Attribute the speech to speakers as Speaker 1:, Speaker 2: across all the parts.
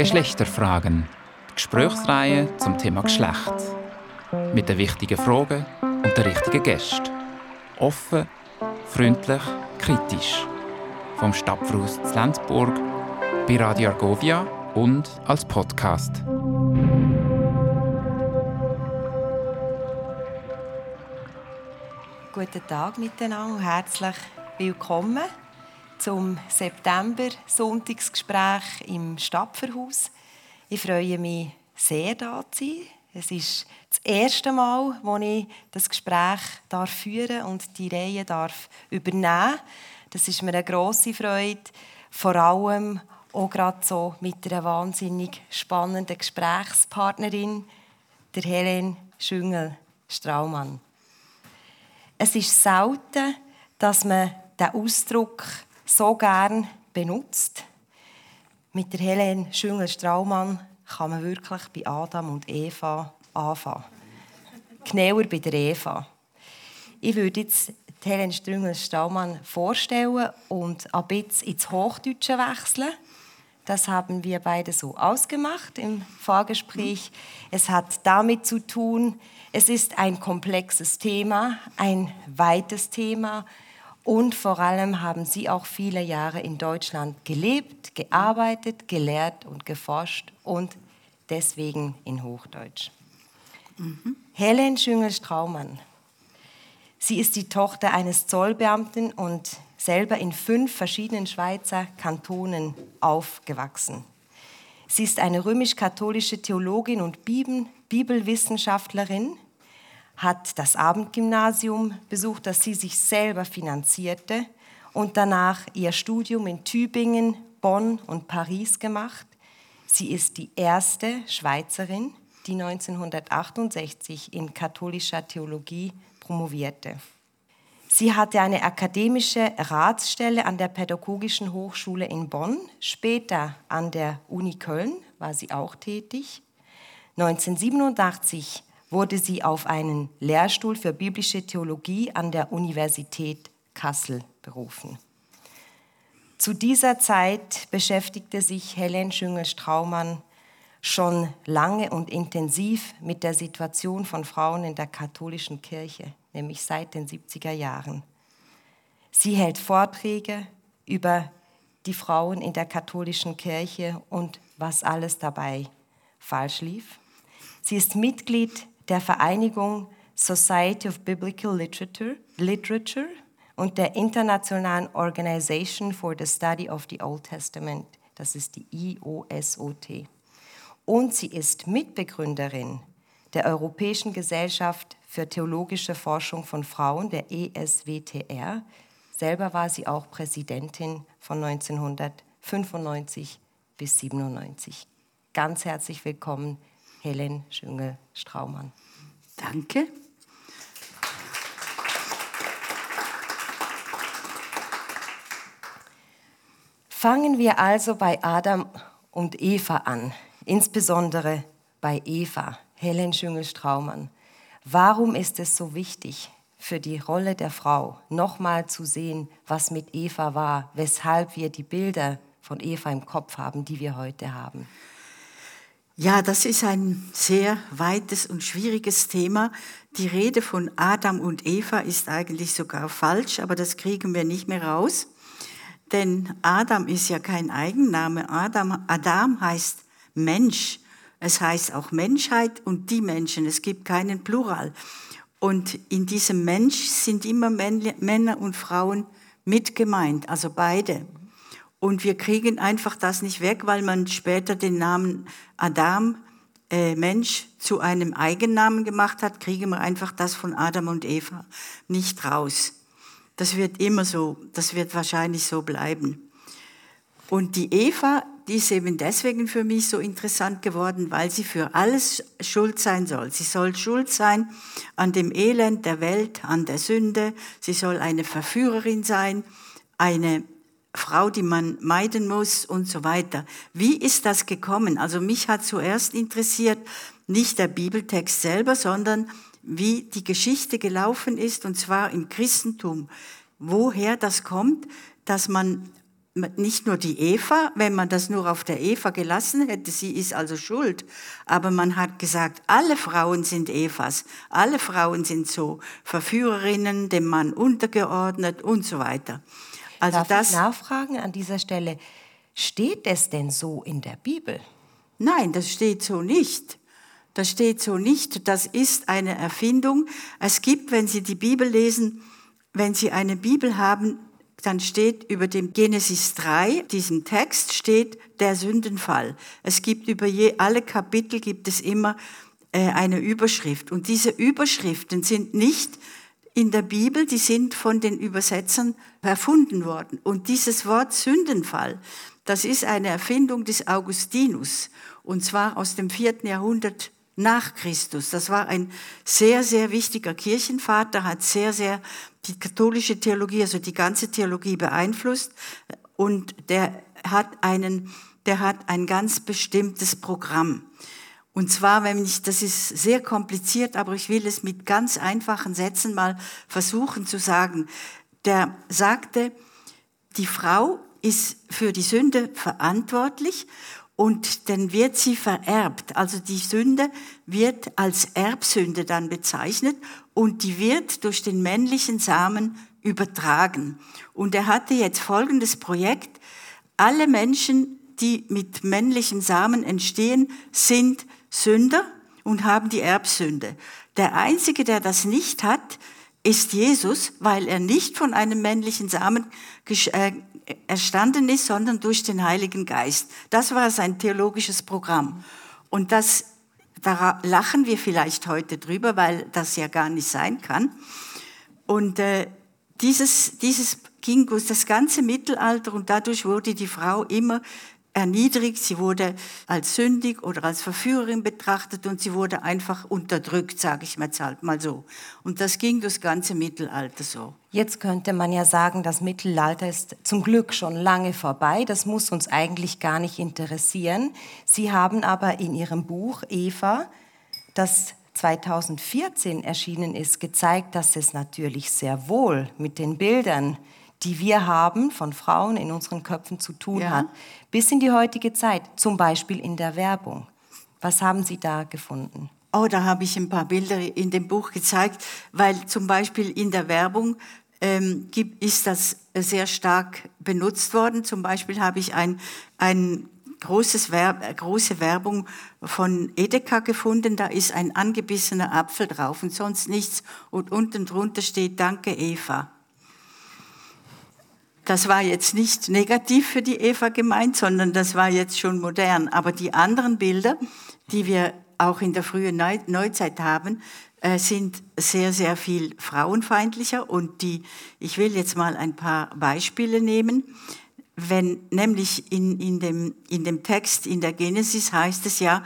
Speaker 1: Geschlechterfragen. Die Gesprächsreihe zum Thema Geschlecht. Mit den wichtigen Fragen und den richtigen Gästen. Offen, freundlich, kritisch. Vom Stadtfruß zu Lenzburg, bei Radio Argovia und als Podcast.
Speaker 2: Guten Tag miteinander und herzlich willkommen zum September-Sonntagsgespräch im Stapferhaus. Ich freue mich sehr, da zu sein. Es ist das erste Mal, wo ich das Gespräch darf führen und die Reihe darf übernehmen. Das ist mir eine große Freude, vor allem auch gerade so mit einer wahnsinnig spannenden Gesprächspartnerin, der Helen Schüngel-Straumann. Es ist selten, dass man den Ausdruck so gern benutzt. Mit der Helene Schüngel-Straumann kann man wirklich bei Adam und Eva anfangen. Genauer bei der Eva. Ich würde jetzt die Helene Strüngel-Straumann vorstellen und ein bisschen ins Hochdeutsche wechseln. Das haben wir beide so ausgemacht im Vorgespräch. Es hat damit zu tun, es ist ein komplexes Thema, ein weites Thema und vor allem haben sie auch viele Jahre in Deutschland gelebt, gearbeitet, gelehrt und geforscht und deswegen in Hochdeutsch. Mhm. Helen Schüngel-Straumann. Sie ist die Tochter eines Zollbeamten und selber in fünf verschiedenen Schweizer Kantonen aufgewachsen. Sie ist eine römisch-katholische Theologin und Bibelwissenschaftlerin hat das Abendgymnasium besucht, das sie sich selber finanzierte und danach ihr Studium in Tübingen, Bonn und Paris gemacht. Sie ist die erste Schweizerin, die 1968 in katholischer Theologie promovierte. Sie hatte eine akademische Ratsstelle an der Pädagogischen Hochschule in Bonn. Später an der Uni Köln war sie auch tätig. 1987 wurde sie auf einen Lehrstuhl für biblische Theologie an der Universität Kassel berufen. Zu dieser Zeit beschäftigte sich Helen Schüngel-Straumann schon lange und intensiv mit der Situation von Frauen in der katholischen Kirche, nämlich seit den 70er Jahren. Sie hält Vorträge über die Frauen in der katholischen Kirche und was alles dabei falsch lief. Sie ist Mitglied der Vereinigung Society of Biblical Literature, Literature und der Internationalen Organization for the Study of the Old Testament, das ist die IOSOT. Und sie ist Mitbegründerin der Europäischen Gesellschaft für theologische Forschung von Frauen, der ESWTR. Selber war sie auch Präsidentin von 1995 bis 1997. Ganz herzlich willkommen, Helen Schüngel-Straumann.
Speaker 3: Danke.
Speaker 2: Fangen wir also bei Adam und Eva an, insbesondere bei Eva, Helen Schüngel-Straumann. Warum ist es so wichtig für die Rolle der Frau, nochmal zu sehen, was mit Eva war, weshalb wir die Bilder von Eva im Kopf haben, die wir heute haben?
Speaker 3: Ja, das ist ein sehr weites und schwieriges Thema. Die Rede von Adam und Eva ist eigentlich sogar falsch, aber das kriegen wir nicht mehr raus. Denn Adam ist ja kein Eigenname. Adam, Adam heißt Mensch. Es heißt auch Menschheit und die Menschen. Es gibt keinen Plural. Und in diesem Mensch sind immer Männer und Frauen mit gemeint, also beide. Und wir kriegen einfach das nicht weg, weil man später den Namen Adam, äh, Mensch, zu einem Eigennamen gemacht hat, kriegen wir einfach das von Adam und Eva nicht raus. Das wird immer so, das wird wahrscheinlich so bleiben. Und die Eva, die ist eben deswegen für mich so interessant geworden, weil sie für alles schuld sein soll. Sie soll schuld sein an dem Elend der Welt, an der Sünde. Sie soll eine Verführerin sein, eine Frau, die man meiden muss und so weiter. Wie ist das gekommen? Also mich hat zuerst interessiert nicht der Bibeltext selber, sondern wie die Geschichte gelaufen ist, und zwar im Christentum. Woher das kommt, dass man nicht nur die Eva, wenn man das nur auf der Eva gelassen hätte, sie ist also schuld, aber man hat gesagt, alle Frauen sind Evas, alle Frauen sind so Verführerinnen, dem Mann untergeordnet und so weiter.
Speaker 2: Also Darf das ich nachfragen an dieser Stelle, steht es denn so in der Bibel?
Speaker 3: Nein, das steht so nicht. Das steht so nicht. Das ist eine Erfindung. Es gibt, wenn Sie die Bibel lesen, wenn Sie eine Bibel haben, dann steht über dem Genesis 3, diesem Text steht der Sündenfall. Es gibt über je, alle Kapitel gibt es immer äh, eine Überschrift. Und diese Überschriften sind nicht in der Bibel, die sind von den Übersetzern erfunden worden. Und dieses Wort Sündenfall, das ist eine Erfindung des Augustinus, und zwar aus dem vierten Jahrhundert nach Christus. Das war ein sehr, sehr wichtiger Kirchenvater, hat sehr, sehr die katholische Theologie, also die ganze Theologie beeinflusst. Und der hat einen, der hat ein ganz bestimmtes Programm. Und zwar, wenn ich, das ist sehr kompliziert, aber ich will es mit ganz einfachen Sätzen mal versuchen zu sagen. Der sagte, die Frau ist für die Sünde verantwortlich und dann wird sie vererbt. Also die Sünde wird als Erbsünde dann bezeichnet und die wird durch den männlichen Samen übertragen. Und er hatte jetzt folgendes Projekt. Alle Menschen, die mit männlichem Samen entstehen, sind Sünder und haben die Erbsünde. Der Einzige, der das nicht hat, ist Jesus, weil er nicht von einem männlichen Samen äh, erstanden ist, sondern durch den Heiligen Geist. Das war sein theologisches Programm. Und das, da lachen wir vielleicht heute drüber, weil das ja gar nicht sein kann. Und äh, dieses, dieses ging das ganze Mittelalter und dadurch wurde die Frau immer erniedrigt, sie wurde als sündig oder als Verführerin betrachtet und sie wurde einfach unterdrückt, sage ich mal, mal so. Und das ging das ganze Mittelalter so.
Speaker 2: Jetzt könnte man ja sagen, das Mittelalter ist zum Glück schon lange vorbei. Das muss uns eigentlich gar nicht interessieren. Sie haben aber in Ihrem Buch Eva, das 2014 erschienen ist, gezeigt, dass es natürlich sehr wohl mit den Bildern die wir haben von Frauen in unseren Köpfen zu tun ja. hat, bis in die heutige Zeit, zum Beispiel in der Werbung. Was haben Sie da gefunden?
Speaker 3: Oh, da habe ich ein paar Bilder in dem Buch gezeigt, weil zum Beispiel in der Werbung ähm, gibt, ist das sehr stark benutzt worden. Zum Beispiel habe ich ein, ein großes Werb, große Werbung von Edeka gefunden. Da ist ein angebissener Apfel drauf und sonst nichts. Und unten drunter steht Danke Eva. Das war jetzt nicht negativ für die Eva gemeint, sondern das war jetzt schon modern. Aber die anderen Bilder, die wir auch in der frühen Neuzeit haben, äh, sind sehr, sehr viel frauenfeindlicher. Und die, ich will jetzt mal ein paar Beispiele nehmen. Wenn nämlich in, in, dem, in dem Text in der Genesis heißt es ja,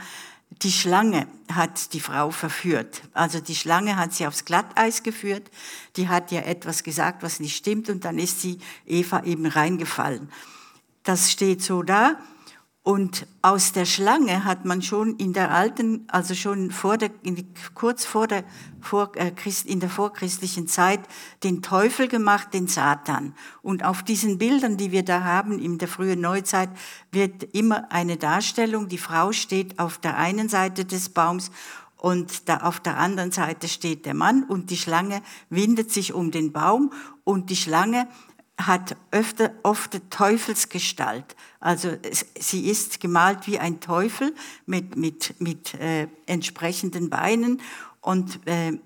Speaker 3: die Schlange hat die Frau verführt. Also die Schlange hat sie aufs Glatteis geführt. Die hat ja etwas gesagt, was nicht stimmt. Und dann ist sie Eva eben reingefallen. Das steht so da. Und aus der Schlange hat man schon in der alten, also schon vor der, kurz vor der, vor, äh, in der vorchristlichen Zeit den Teufel gemacht, den Satan. Und auf diesen Bildern, die wir da haben in der frühen Neuzeit, wird immer eine Darstellung. Die Frau steht auf der einen Seite des Baums und da auf der anderen Seite steht der Mann und die Schlange windet sich um den Baum und die Schlange hat öfter, oft Teufelsgestalt. Also sie ist gemalt wie ein Teufel mit, mit, mit äh, entsprechenden Beinen und äh,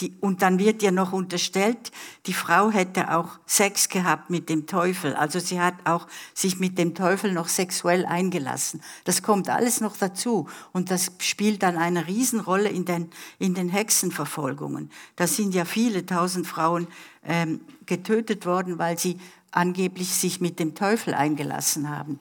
Speaker 3: die, und dann wird ihr noch unterstellt, die Frau hätte auch Sex gehabt mit dem Teufel. Also sie hat auch sich mit dem Teufel noch sexuell eingelassen. Das kommt alles noch dazu. Und das spielt dann eine Riesenrolle in den, in den Hexenverfolgungen. Da sind ja viele tausend Frauen ähm, getötet worden, weil sie angeblich sich mit dem Teufel eingelassen haben.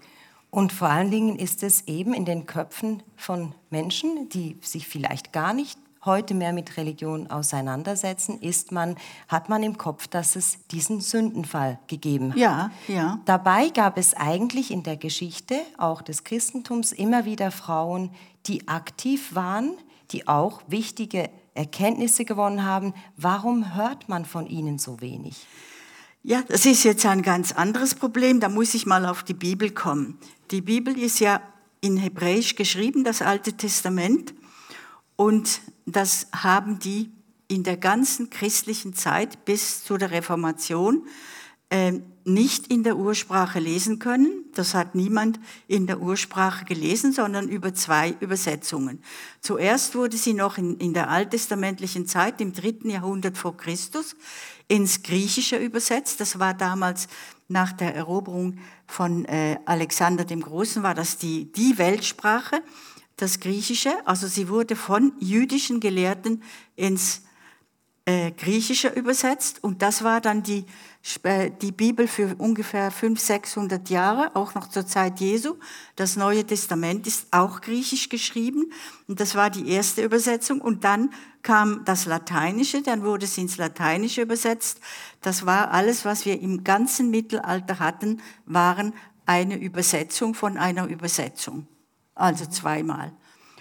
Speaker 2: Und vor allen Dingen ist es eben in den Köpfen von Menschen, die sich vielleicht gar nicht heute mehr mit Religion auseinandersetzen, ist man, hat man im Kopf, dass es diesen Sündenfall gegeben hat.
Speaker 3: Ja, ja.
Speaker 2: Dabei gab es eigentlich in der Geschichte auch des Christentums immer wieder Frauen, die aktiv waren, die auch wichtige Erkenntnisse gewonnen haben. Warum hört man von ihnen so wenig?
Speaker 3: Ja, das ist jetzt ein ganz anderes Problem. Da muss ich mal auf die Bibel kommen. Die Bibel ist ja in Hebräisch geschrieben, das Alte Testament. Und das haben die in der ganzen christlichen Zeit bis zu der Reformation äh, nicht in der Ursprache lesen können. Das hat niemand in der Ursprache gelesen, sondern über zwei Übersetzungen. Zuerst wurde sie noch in, in der alttestamentlichen Zeit im dritten Jahrhundert vor Christus ins Griechische übersetzt. Das war damals nach der Eroberung von äh, Alexander dem Großen, war das die, die Weltsprache, das Griechische. Also sie wurde von jüdischen Gelehrten ins äh, Griechische übersetzt und das war dann die, die Bibel für ungefähr 500, 600 Jahre, auch noch zur Zeit Jesu. Das Neue Testament ist auch griechisch geschrieben und das war die erste Übersetzung und dann kam das Lateinische, dann wurde es ins Lateinische übersetzt. Das war alles, was wir im ganzen Mittelalter hatten, waren eine Übersetzung von einer Übersetzung. Also zweimal.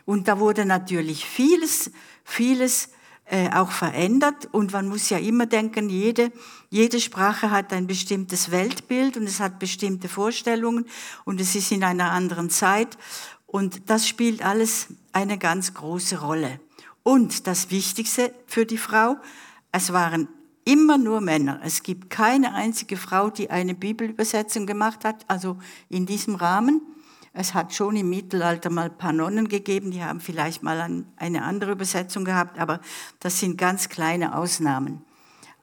Speaker 3: Und da wurde natürlich vieles, vieles äh, auch verändert. Und man muss ja immer denken, jede, jede Sprache hat ein bestimmtes Weltbild und es hat bestimmte Vorstellungen und es ist in einer anderen Zeit. Und das spielt alles eine ganz große Rolle. Und das Wichtigste für die Frau, es waren immer nur Männer. Es gibt keine einzige Frau, die eine Bibelübersetzung gemacht hat, also in diesem Rahmen. Es hat schon im Mittelalter mal ein paar Nonnen gegeben, die haben vielleicht mal eine andere Übersetzung gehabt, aber das sind ganz kleine Ausnahmen.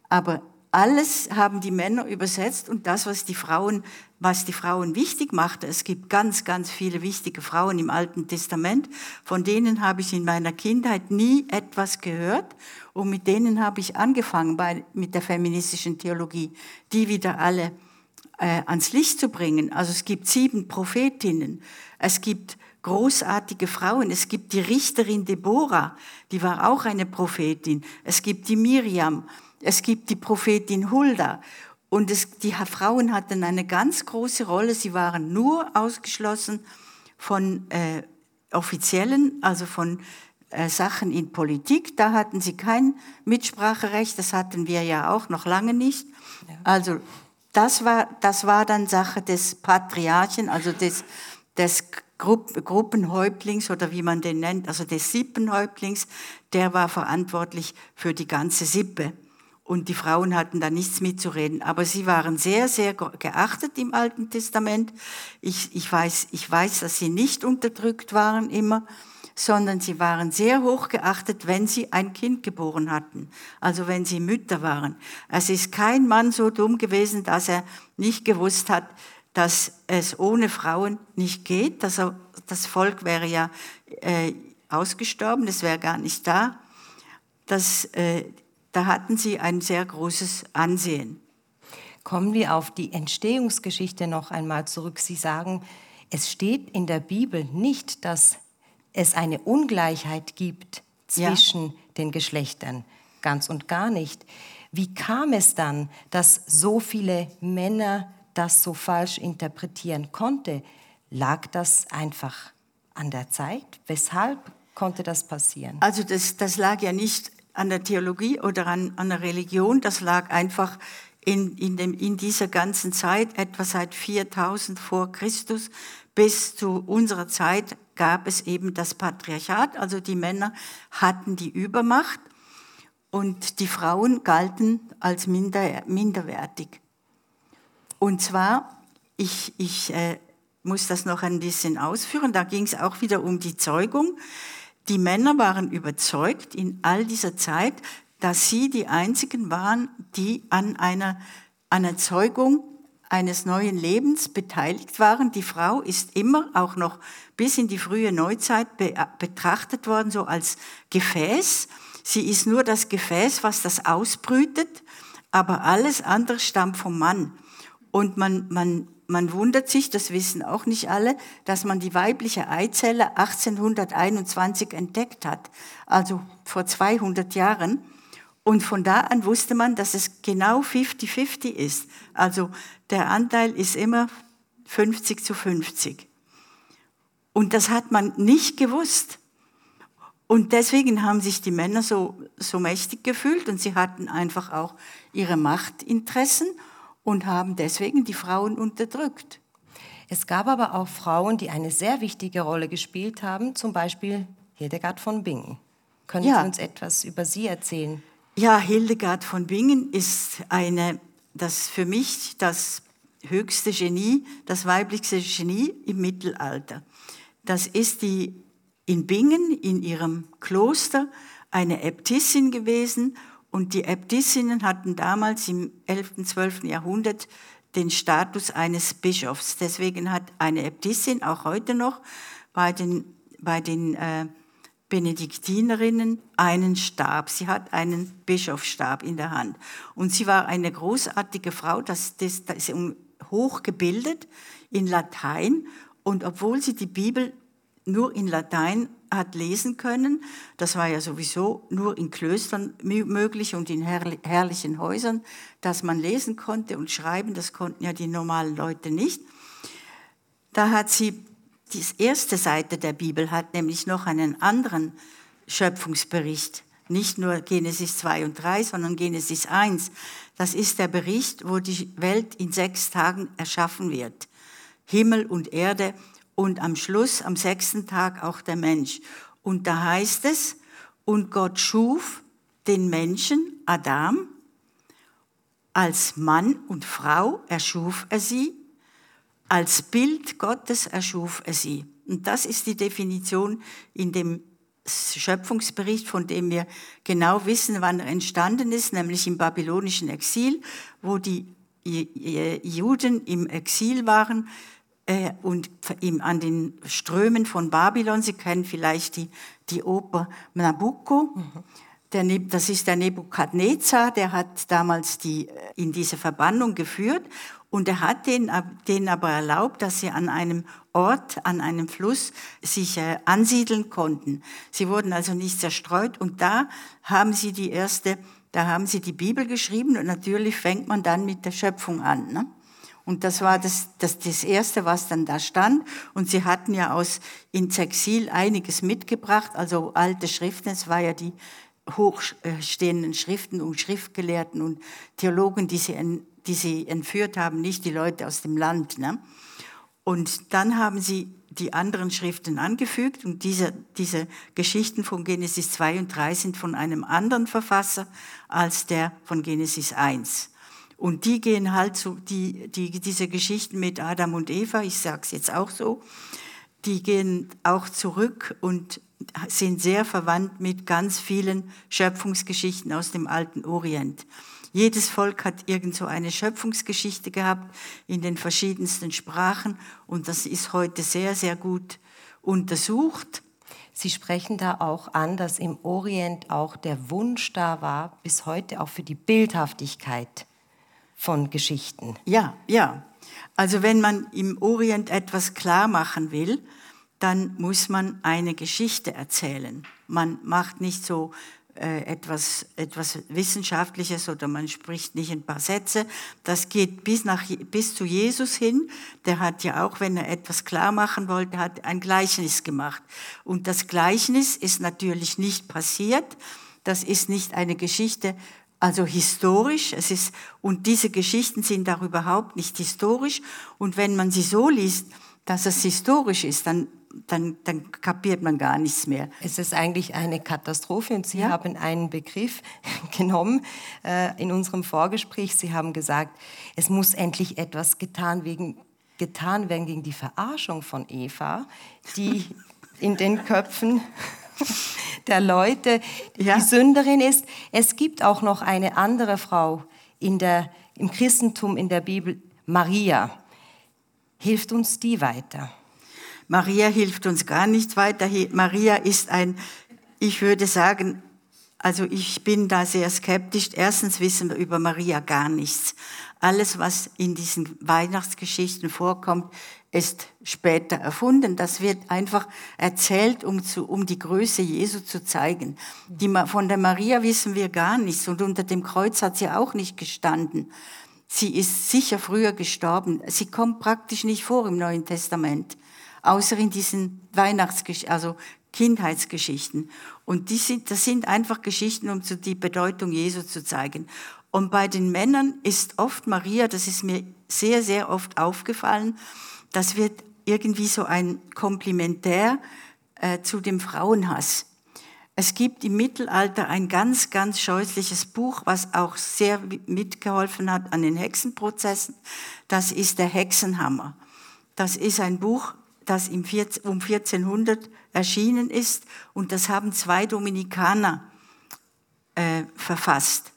Speaker 3: Aber alles haben die Männer übersetzt und das, was die Frauen, was die Frauen wichtig machte. Es gibt ganz, ganz viele wichtige Frauen im Alten Testament, von denen habe ich in meiner Kindheit nie etwas gehört und mit denen habe ich angefangen bei, mit der feministischen Theologie, die wieder alle äh, ans Licht zu bringen. Also es gibt sieben Prophetinnen, es gibt großartige Frauen, es gibt die Richterin Deborah, die war auch eine Prophetin, es gibt die Miriam, es gibt die Prophetin Hulda. Und es, die Frauen hatten eine ganz große Rolle, sie waren nur ausgeschlossen von äh, offiziellen, also von äh, Sachen in Politik. Da hatten sie kein Mitspracherecht, das hatten wir ja auch noch lange nicht. Also das war, das war dann Sache des Patriarchen, also des, des Grupp, Gruppenhäuptlings oder wie man den nennt, also des Sippenhäuptlings, der war verantwortlich für die ganze Sippe. Und die Frauen hatten da nichts mitzureden. Aber sie waren sehr, sehr geachtet im Alten Testament. Ich, ich, weiß, ich weiß, dass sie nicht unterdrückt waren immer sondern sie waren sehr hoch geachtet, wenn sie ein Kind geboren hatten, also wenn sie Mütter waren. Es ist kein Mann so dumm gewesen, dass er nicht gewusst hat, dass es ohne Frauen nicht geht. Das, das Volk wäre ja äh, ausgestorben, es wäre gar nicht da. Das, äh, da hatten sie ein sehr großes Ansehen.
Speaker 2: Kommen wir auf die Entstehungsgeschichte noch einmal zurück. Sie sagen, es steht in der Bibel nicht, dass es eine Ungleichheit gibt zwischen ja. den Geschlechtern. Ganz und gar nicht. Wie kam es dann, dass so viele Männer das so falsch interpretieren konnte? Lag das einfach an der Zeit? Weshalb konnte das passieren?
Speaker 3: Also das, das lag ja nicht an der Theologie oder an, an der Religion, das lag einfach in, in, dem, in dieser ganzen Zeit, etwa seit 4000 vor Christus bis zu unserer Zeit, gab es eben das Patriarchat, also die Männer hatten die Übermacht und die Frauen galten als minder, minderwertig. Und zwar, ich, ich äh, muss das noch ein bisschen ausführen, da ging es auch wieder um die Zeugung. Die Männer waren überzeugt in all dieser Zeit, dass sie die einzigen waren, die an einer, einer Zeugung eines neuen Lebens beteiligt waren. Die Frau ist immer auch noch bis in die frühe Neuzeit be betrachtet worden, so als Gefäß. Sie ist nur das Gefäß, was das ausbrütet, aber alles andere stammt vom Mann. Und man, man, man wundert sich, das wissen auch nicht alle, dass man die weibliche Eizelle 1821 entdeckt hat, also vor 200 Jahren. Und von da an wusste man, dass es genau 50-50 ist. Also der Anteil ist immer 50 zu 50. Und das hat man nicht gewusst. Und deswegen haben sich die Männer so, so mächtig gefühlt und sie hatten einfach auch ihre Machtinteressen. und haben deswegen die Frauen unterdrückt.
Speaker 2: Es gab aber auch Frauen, die eine sehr wichtige Rolle gespielt haben, zum Beispiel Hildegard von Bingen. Können ja. Sie uns etwas über sie erzählen?
Speaker 3: Ja, Hildegard von Bingen ist eine, das für mich das höchste Genie, das weiblichste Genie im Mittelalter. Das ist die in Bingen, in ihrem Kloster, eine Äbtissin gewesen. Und die Äbtissinnen hatten damals im 11., und 12. Jahrhundert den Status eines Bischofs. Deswegen hat eine Äbtissin auch heute noch bei den, bei den äh, Benediktinerinnen einen Stab. Sie hat einen Bischofsstab in der Hand. Und sie war eine großartige Frau, das, das, das hochgebildet in Latein. Und obwohl sie die Bibel nur in Latein hat lesen können, das war ja sowieso nur in Klöstern möglich und in herrlichen Häusern, dass man lesen konnte und schreiben, das konnten ja die normalen Leute nicht. Da hat sie die erste Seite der Bibel hat nämlich noch einen anderen Schöpfungsbericht. Nicht nur Genesis 2 und 3, sondern Genesis 1. Das ist der Bericht, wo die Welt in sechs Tagen erschaffen wird. Himmel und Erde und am Schluss, am sechsten Tag auch der Mensch. Und da heißt es, und Gott schuf den Menschen, Adam, als Mann und Frau erschuf er sie als Bild Gottes erschuf er sie. Und das ist die Definition in dem Schöpfungsbericht, von dem wir genau wissen, wann er entstanden ist, nämlich im babylonischen Exil, wo die Juden im Exil waren äh, und an den Strömen von Babylon. Sie kennen vielleicht die, die Oper Nabucco. Der, das ist der Nebukadnezar, der hat damals die, in diese Verbannung geführt und er hat denen, aber erlaubt, dass sie an einem Ort, an einem Fluss sich äh, ansiedeln konnten. Sie wurden also nicht zerstreut und da haben sie die erste, da haben sie die Bibel geschrieben und natürlich fängt man dann mit der Schöpfung an. Ne? Und das war das, das, das Erste, was dann da stand. Und sie hatten ja aus ins Exil einiges mitgebracht, also alte Schriften. Es war ja die hochstehenden Schriften und Schriftgelehrten und Theologen, die sie die sie entführt haben, nicht die Leute aus dem Land. Ne? Und dann haben sie die anderen Schriften angefügt und diese, diese Geschichten von Genesis 2 und 3 sind von einem anderen Verfasser als der von Genesis 1. Und die gehen halt so, die, die, diese Geschichten mit Adam und Eva, ich sage es jetzt auch so, die gehen auch zurück und sind sehr verwandt mit ganz vielen Schöpfungsgeschichten aus dem alten Orient. Jedes Volk hat irgend so eine Schöpfungsgeschichte gehabt in den verschiedensten Sprachen und das ist heute sehr, sehr gut untersucht.
Speaker 2: Sie sprechen da auch an, dass im Orient auch der Wunsch da war, bis heute auch für die Bildhaftigkeit von Geschichten.
Speaker 3: Ja, ja. Also wenn man im Orient etwas klar machen will, dann muss man eine Geschichte erzählen. Man macht nicht so etwas, etwas Wissenschaftliches oder man spricht nicht ein paar Sätze. Das geht bis, nach, bis zu Jesus hin. Der hat ja auch, wenn er etwas klar machen wollte, hat ein Gleichnis gemacht. Und das Gleichnis ist natürlich nicht passiert. Das ist nicht eine Geschichte, also historisch. Es ist, und diese Geschichten sind auch überhaupt nicht historisch. Und wenn man sie so liest, dass es historisch ist, dann dann, dann kapiert man gar nichts mehr.
Speaker 2: Es ist eigentlich eine Katastrophe und Sie ja? haben einen Begriff genommen äh, in unserem Vorgespräch. Sie haben gesagt, es muss endlich etwas getan, wegen, getan werden gegen die Verarschung von Eva, die in den Köpfen der Leute ja. die Sünderin ist. Es gibt auch noch eine andere Frau in der, im Christentum, in der Bibel, Maria. Hilft uns die weiter?
Speaker 3: Maria hilft uns gar nicht weiter. Maria ist ein, ich würde sagen, also ich bin da sehr skeptisch. Erstens wissen wir über Maria gar nichts. Alles, was in diesen Weihnachtsgeschichten vorkommt, ist später erfunden. Das wird einfach erzählt, um, zu, um die Größe Jesu zu zeigen. Die, von der Maria wissen wir gar nichts und unter dem Kreuz hat sie auch nicht gestanden. Sie ist sicher früher gestorben. Sie kommt praktisch nicht vor im Neuen Testament außer in diesen Weihnachtsgeschichten, also Kindheitsgeschichten. Und die sind, das sind einfach Geschichten, um so die Bedeutung Jesu zu zeigen. Und bei den Männern ist oft Maria, das ist mir sehr, sehr oft aufgefallen, das wird irgendwie so ein Komplementär äh, zu dem Frauenhass. Es gibt im Mittelalter ein ganz, ganz scheußliches Buch, was auch sehr mitgeholfen hat an den Hexenprozessen. Das ist der Hexenhammer. Das ist ein Buch, das um 1400 erschienen ist und das haben zwei Dominikaner äh, verfasst.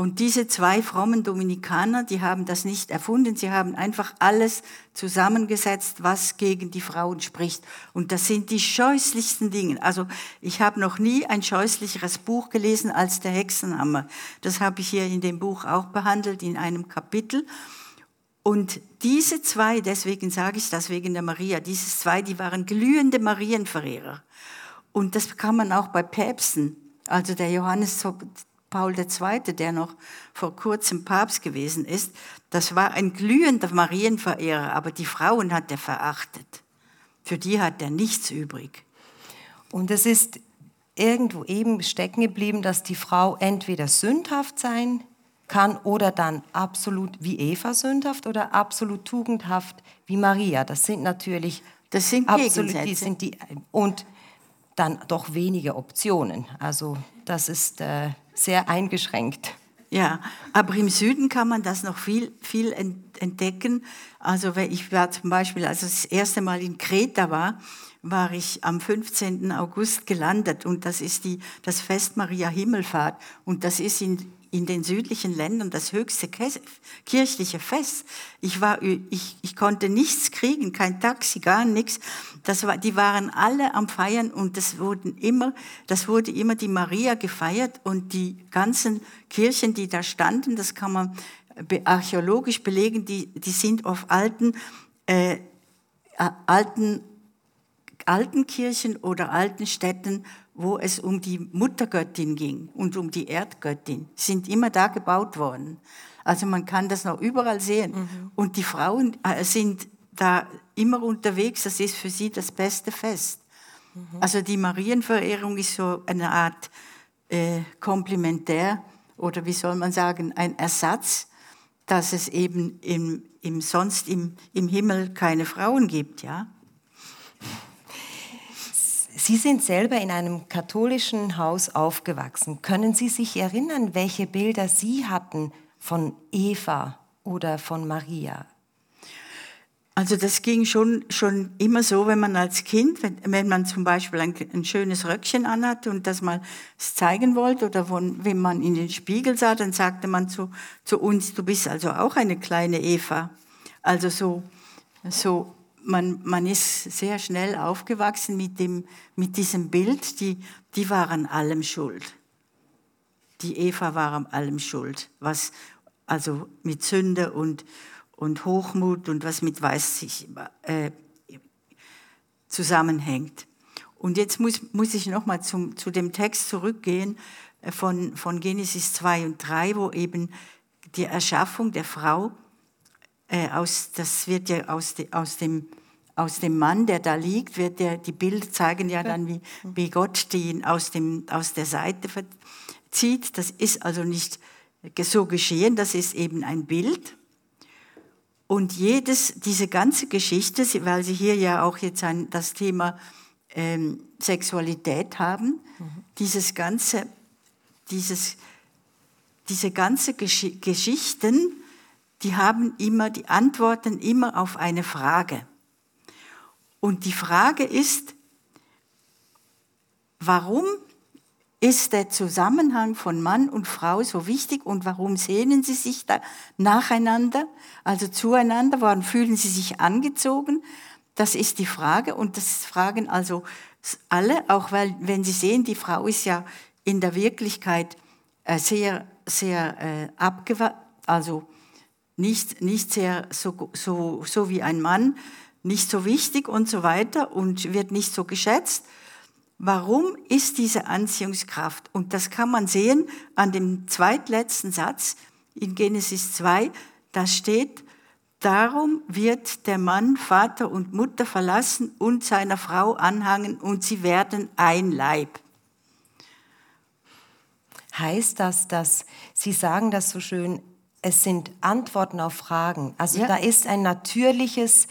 Speaker 3: Und diese zwei frommen Dominikaner, die haben das nicht erfunden, sie haben einfach alles zusammengesetzt, was gegen die Frauen spricht. Und das sind die scheußlichsten Dinge. Also ich habe noch nie ein scheußlicheres Buch gelesen als der Hexenhammer. Das habe ich hier in dem Buch auch behandelt, in einem Kapitel. Und diese zwei, deswegen sage ich das wegen der Maria, diese zwei, die waren glühende Marienverehrer. Und das kann man auch bei Päpsten. Also der Johannes Paul II., der noch vor kurzem Papst gewesen ist, das war ein glühender Marienverehrer, aber die Frauen hat er verachtet. Für die hat er nichts übrig.
Speaker 2: Und es ist irgendwo eben stecken geblieben, dass die Frau entweder sündhaft sein kann oder dann absolut wie Eva sündhaft oder absolut tugendhaft wie Maria. Das sind natürlich
Speaker 3: das sind
Speaker 2: absolut die sind die und dann doch wenige Optionen. Also das ist äh, sehr eingeschränkt.
Speaker 3: Ja, aber im Süden kann man das noch viel, viel entdecken. Also ich war zum Beispiel, als ich das erste Mal in Kreta war, war ich am 15. August gelandet und das ist die, das Fest Maria Himmelfahrt und das ist in, in den südlichen Ländern das höchste kirchliche Fest. Ich, war, ich, ich konnte nichts kriegen, kein Taxi, gar nichts. Das war, die waren alle am Feiern und das, wurden immer, das wurde immer die Maria gefeiert und die ganzen Kirchen, die da standen, das kann man archäologisch belegen, die, die sind auf alten, äh, alten, alten Kirchen oder alten Städten wo es um die Muttergöttin ging und um die Erdgöttin, sind immer da gebaut worden. Also man kann das noch überall sehen. Mhm. Und die Frauen äh, sind da immer unterwegs, das ist für sie das beste Fest. Mhm. Also die Marienverehrung ist so eine Art äh, Komplementär oder wie soll man sagen, ein Ersatz, dass es eben im, im sonst im, im Himmel keine Frauen gibt, ja.
Speaker 2: Sie sind selber in einem katholischen Haus aufgewachsen. Können Sie sich erinnern, welche Bilder Sie hatten von Eva oder von Maria?
Speaker 3: Also das ging schon, schon immer so, wenn man als Kind, wenn, wenn man zum Beispiel ein, ein, schönes Röckchen anhatte und das mal zeigen wollte oder von, wenn man in den Spiegel sah, dann sagte man zu, zu uns, du bist also auch eine kleine Eva. Also so, so man, man ist sehr schnell aufgewachsen mit, dem, mit diesem Bild, die, die waren allem schuld. Die Eva war an allem schuld, was also mit Sünde und, und Hochmut und was mit Weiß sich äh, zusammenhängt. Und jetzt muss, muss ich nochmal zu dem Text zurückgehen äh, von, von Genesis 2 und 3, wo eben die Erschaffung der Frau äh, aus, das wird ja aus, de, aus, dem, aus dem Mann, der da liegt, wird der, die Bilder zeigen ja dann, wie, wie Gott den aus, dem, aus der Seite zieht. Das ist also nicht so geschehen, das ist eben ein Bild. Und jedes, diese ganze Geschichte, weil Sie hier ja auch jetzt ein, das Thema ähm, Sexualität haben, mhm. dieses ganze, dieses, diese ganze Gesch Geschichten, die haben immer, die antworten immer auf eine Frage. Und die Frage ist, warum ist der Zusammenhang von Mann und Frau so wichtig und warum sehnen sie sich da nacheinander, also zueinander, warum fühlen sie sich angezogen? Das ist die Frage und das fragen also alle, auch weil, wenn sie sehen, die Frau ist ja in der Wirklichkeit äh, sehr, sehr äh, abgewandt, also nicht, nicht sehr so, so, so wie ein Mann, nicht so wichtig und so weiter und wird nicht so geschätzt. Warum ist diese Anziehungskraft? Und das kann man sehen an dem zweitletzten Satz in Genesis 2. Da steht, darum wird der Mann Vater und Mutter verlassen und seiner Frau anhangen und sie werden ein Leib.
Speaker 2: heißt das, dass Sie sagen das so schön, es sind Antworten auf Fragen. Also
Speaker 3: Ja.
Speaker 2: da ist ein natürliches,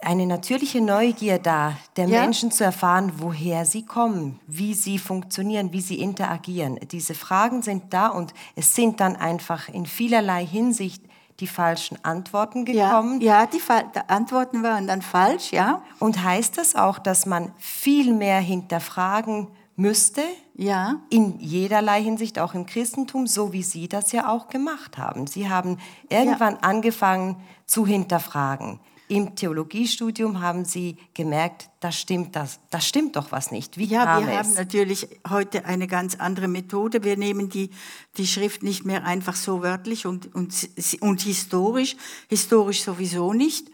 Speaker 2: eine natürliche Neugier da, der
Speaker 3: Ja.
Speaker 2: Menschen zu erfahren, woher sie kommen, wie sie funktionieren, wie sie interagieren. Diese Fragen sind da und es sind dann einfach in vielerlei Hinsicht die falschen Antworten
Speaker 3: Ja,
Speaker 2: gekommen.
Speaker 3: ja die, Fa- die Antworten waren dann falsch, ja.
Speaker 2: Und heißt das auch, dass man viel mehr hinterfragen müsste?
Speaker 3: Ja.
Speaker 2: In jederlei Hinsicht, auch im Christentum, so wie Sie das ja auch gemacht haben. Sie haben irgendwann angefangen zu hinterfragen. Im Theologiestudium haben Sie gemerkt, da stimmt das, da stimmt doch was nicht. Wie
Speaker 3: Ja, wir
Speaker 2: es?
Speaker 3: haben natürlich heute eine ganz andere Methode. Wir nehmen die, die Schrift nicht mehr einfach so wörtlich und, und, und historisch, historisch sowieso nicht,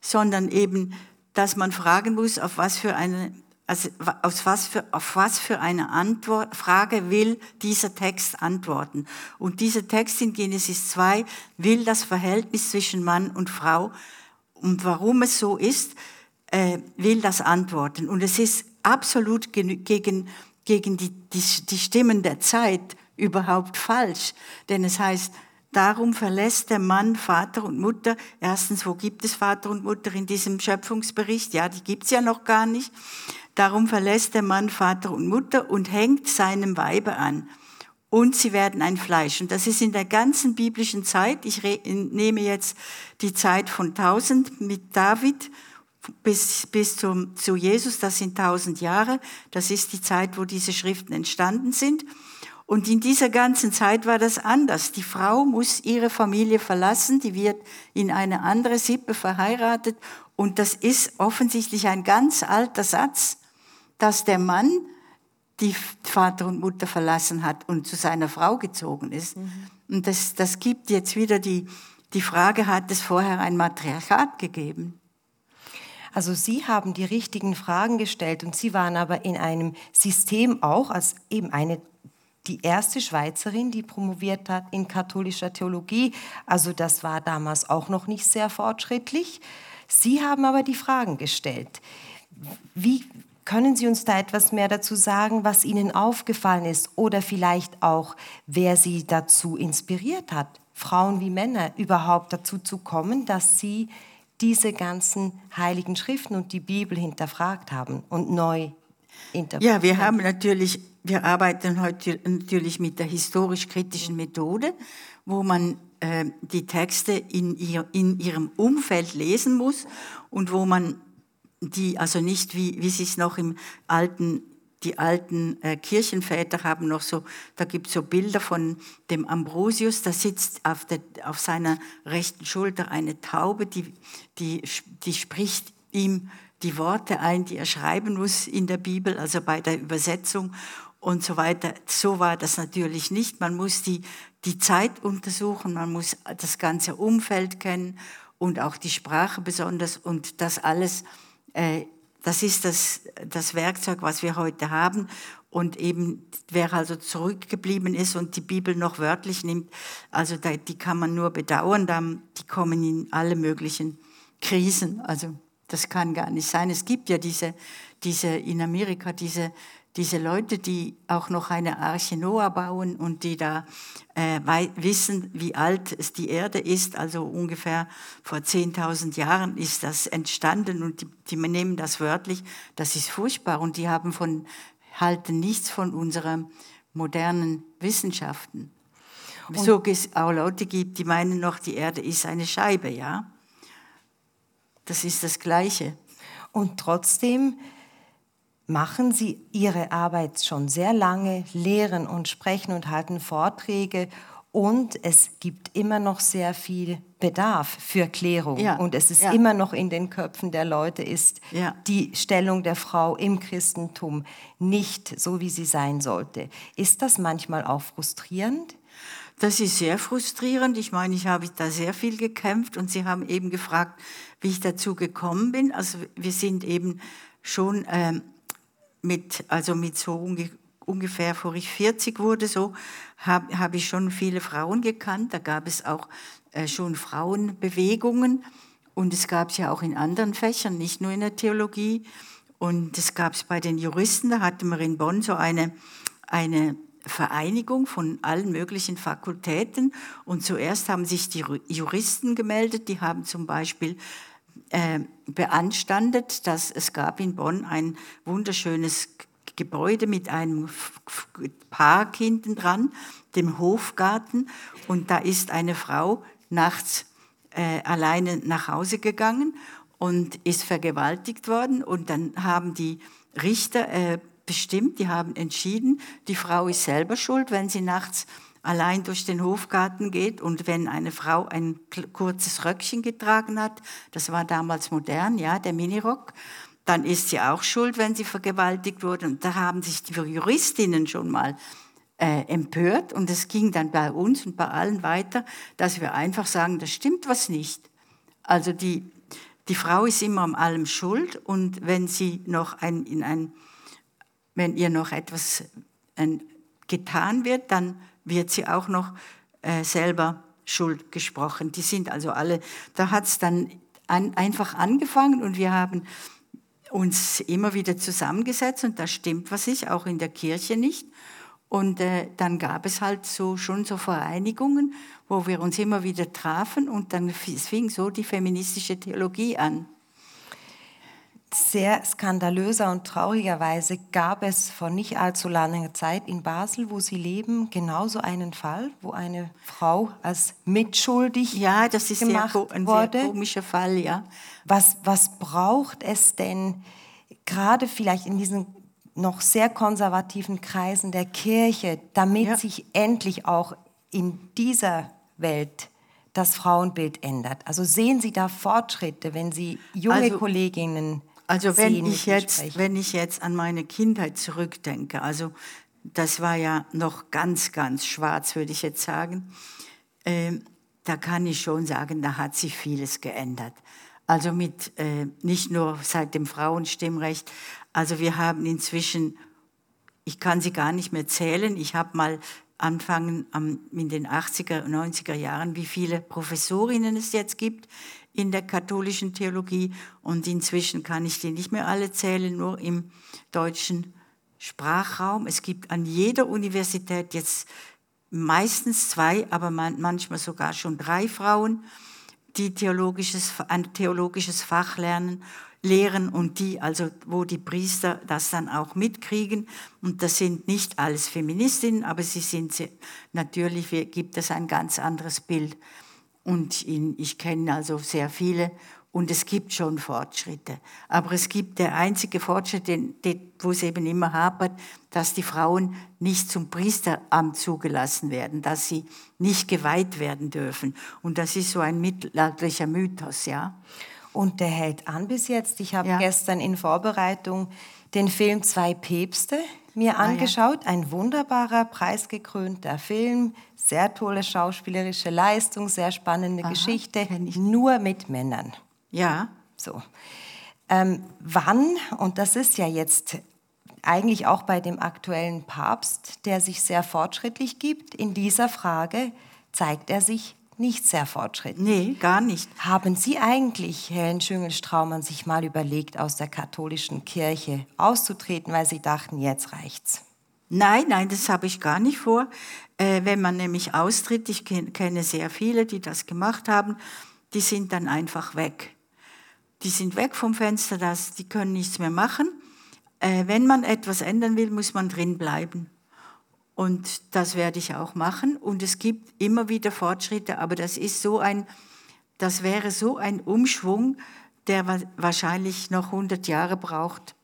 Speaker 3: sondern eben, dass man fragen muss, auf was für eine, also aus was für, auf was für eine Antwort, Frage will dieser Text antworten. Und dieser Text in Genesis 2 will das Verhältnis zwischen Mann und Frau und warum es so ist, äh, will das antworten. Und es ist absolut gegen, gegen die, die, die Stimmen der Zeit überhaupt falsch. Denn es heißt, darum verlässt der Mann Vater und Mutter. Erstens, wo gibt es Vater und Mutter in diesem Schöpfungsbericht? Ja, die gibt's ja noch gar nicht. Darum verlässt der Mann Vater und Mutter und hängt seinem Weibe an und sie werden ein Fleisch. Und das ist in der ganzen biblischen Zeit. Ich nehme jetzt die Zeit von 1000 mit David bis, bis zum, zu Jesus. Das sind 1000 Jahre. Das ist die Zeit, wo diese Schriften entstanden sind. Und in dieser ganzen Zeit war das anders. Die Frau muss ihre Familie verlassen, die wird in eine andere Sippe verheiratet. Und das ist offensichtlich ein ganz alter Satz, dass der Mann die Vater und Mutter verlassen hat und zu seiner Frau gezogen ist. Und das, das gibt jetzt wieder die, die Frage, hat es vorher ein Matriarchat gegeben?
Speaker 2: Also Sie haben die richtigen Fragen gestellt und Sie waren aber in einem System auch als eben eine die erste Schweizerin, die promoviert hat in katholischer Theologie. Also das war damals auch noch nicht sehr fortschrittlich. Sie haben aber die Fragen gestellt. Wie können Sie uns da etwas mehr dazu sagen, was Ihnen aufgefallen ist oder vielleicht auch, wer Sie dazu inspiriert hat, Frauen wie Männer überhaupt dazu zu kommen, dass Sie diese ganzen heiligen Schriften und die Bibel hinterfragt haben und neu interpretiert?
Speaker 3: Ja, wir haben natürlich, wir arbeiten heute natürlich mit der historisch-kritischen Methode, wo man äh, die Texte in, ihr, in ihrem Umfeld lesen muss und wo man die, also nicht wie, wie sie es noch im alten die alten äh, Kirchenväter haben noch so, da gibt so Bilder von dem Ambrosius, da sitzt auf, der, auf seiner rechten Schulter eine Taube, die, die, die spricht ihm die Worte ein, die er schreiben muss in der Bibel, also bei der Übersetzung und so weiter. So war das natürlich nicht. Man muss die, die Zeit untersuchen, man muss das ganze Umfeld kennen und auch die Sprache besonders und das alles das ist das, das Werkzeug, was wir heute haben. Und eben, wer also zurückgeblieben ist und die Bibel noch wörtlich nimmt, also da, die kann man nur bedauern, dann, die kommen in alle möglichen Krisen. Also das kann gar nicht sein. Es gibt ja diese, diese in Amerika diese, diese Leute, die auch noch eine Arche Noah bauen und die da äh, wissen, wie alt es die Erde ist. Also ungefähr vor 10.000 Jahren ist das entstanden und die, die nehmen das wörtlich. Das ist furchtbar und die haben von, halten nichts von unseren modernen Wissenschaften. Und so es auch Leute gibt, die meinen noch, die Erde ist eine Scheibe, ja. Das ist das Gleiche.
Speaker 2: Und trotzdem machen Sie Ihre Arbeit schon sehr lange, lehren und sprechen und halten Vorträge und es gibt immer noch sehr viel Bedarf für Klärung.
Speaker 3: Ja,
Speaker 2: und es ist
Speaker 3: ja.
Speaker 2: immer noch in den Köpfen der Leute, ist
Speaker 3: Ja.
Speaker 2: die Stellung der Frau im Christentum nicht so, wie sie sein sollte. Ist das manchmal auch frustrierend?
Speaker 3: Das ist sehr frustrierend. Ich meine, ich habe da sehr viel gekämpft und Sie haben eben gefragt, wie ich dazu gekommen bin. Also wir sind eben schon ähm, mit, also mit so unge ungefähr, vor ich 40 wurde, so habe hab ich schon viele Frauen gekannt. Da gab es auch äh, schon Frauenbewegungen und es gab es ja auch in anderen Fächern, nicht nur in der Theologie. Und es gab es bei den Juristen, da hatten wir in Bonn so eine, eine Vereinigung von allen möglichen Fakultäten. Und zuerst haben sich die Juristen gemeldet, die haben zum Beispiel äh, beanstandet, dass es gab in Bonn ein wunderschönes Gebäude mit einem Park hinten dran, dem Hofgarten. Und da ist eine Frau nachts äh, alleine nach Hause gegangen und ist vergewaltigt worden. Und dann haben die Richter äh, bestimmt, die haben entschieden, die Frau ist selber schuld, wenn sie nachts allein durch den Hofgarten geht und wenn eine Frau ein kurzes Röckchen getragen hat, das war damals modern, ja, der Minirock, dann ist sie auch schuld, wenn sie vergewaltigt wurde. Und da haben sich die Juristinnen schon mal äh, empört und es ging dann bei uns und bei allen weiter, dass wir einfach sagen, das stimmt was nicht. Also die, die Frau ist immer an allem schuld und wenn sie noch ein, in ein, wenn ihr noch etwas ein, getan wird, dann wird sie auch noch äh, selber Schuld gesprochen. Die sind also alle, da hat es dann an, einfach angefangen und wir haben uns immer wieder zusammengesetzt und da stimmt was ich, auch in der Kirche nicht. Und äh, dann gab es halt so schon so Vereinigungen, wo wir uns immer wieder trafen und dann fing so die feministische Theologie an
Speaker 2: sehr skandalöser und traurigerweise gab es vor nicht allzu langer Zeit in Basel, wo Sie leben, genauso einen Fall, wo eine Frau als mitschuldig
Speaker 3: ja, das ist gemacht sehr, ein wurde. sehr komischer Fall, ja.
Speaker 2: Was, was braucht es denn gerade vielleicht in diesen noch sehr konservativen Kreisen der Kirche, damit ja. sich endlich auch in dieser Welt das Frauenbild ändert? Also sehen Sie da Fortschritte, wenn Sie junge also, Kolleginnen
Speaker 3: also wenn ich jetzt, wenn ich jetzt an meine Kindheit zurückdenke, also das war ja noch ganz, ganz schwarz, würde ich jetzt sagen. Äh, da kann ich schon sagen, da hat sich vieles geändert. Also mit äh, nicht nur seit dem Frauenstimmrecht. Also wir haben inzwischen, ich kann sie gar nicht mehr zählen. Ich habe mal anfangen in den 80er, 90er Jahren, wie viele Professorinnen es jetzt gibt in der katholischen Theologie und inzwischen kann ich die nicht mehr alle zählen, nur im deutschen Sprachraum. Es gibt an jeder Universität jetzt meistens zwei, aber manchmal sogar schon drei Frauen, die theologisches, ein theologisches Fach lernen, lehren und die, also wo die Priester das dann auch mitkriegen. Und das sind nicht alles Feministinnen, aber sie sind natürlich gibt es ein ganz anderes Bild. Und ich kenne also sehr viele und es gibt schon Fortschritte. Aber es gibt der einzige Fortschritt, den, den, wo es eben immer hapert, dass die Frauen nicht zum Priesteramt zugelassen werden, dass sie nicht geweiht werden dürfen. Und das ist so ein mittelalterlicher Mythos, ja.
Speaker 2: Und der hält an bis jetzt. Ich habe ja. gestern in Vorbereitung den Film Zwei Päpste mir angeschaut. Ah, ja. Ein wunderbarer, preisgekrönter Film, sehr tolle schauspielerische Leistung, sehr spannende Aha, Geschichte, nur mit Männern.
Speaker 3: Ja.
Speaker 2: So. Ähm, wann, und das ist ja jetzt eigentlich auch bei dem aktuellen Papst, der sich sehr fortschrittlich gibt, in dieser Frage zeigt er sich nicht sehr fortschrittlich.
Speaker 3: Nee, gar nicht.
Speaker 2: Haben Sie eigentlich, Helen Schüngel-Straumann, sich mal überlegt, aus der katholischen Kirche auszutreten, weil Sie dachten, jetzt reicht's?
Speaker 3: Nein, nein, das habe ich gar nicht vor. Äh, wenn man nämlich austritt, ich kenne sehr viele, die das gemacht haben, die sind dann einfach weg. Die sind weg vom Fenster, das, die können nichts mehr machen. Äh, wenn man etwas ändern will, muss man drin bleiben. Und das werde ich auch machen. Und es gibt immer wieder Fortschritte, aber das ist so ein, das wäre so ein Umschwung, der wahrscheinlich noch 100 Jahre braucht.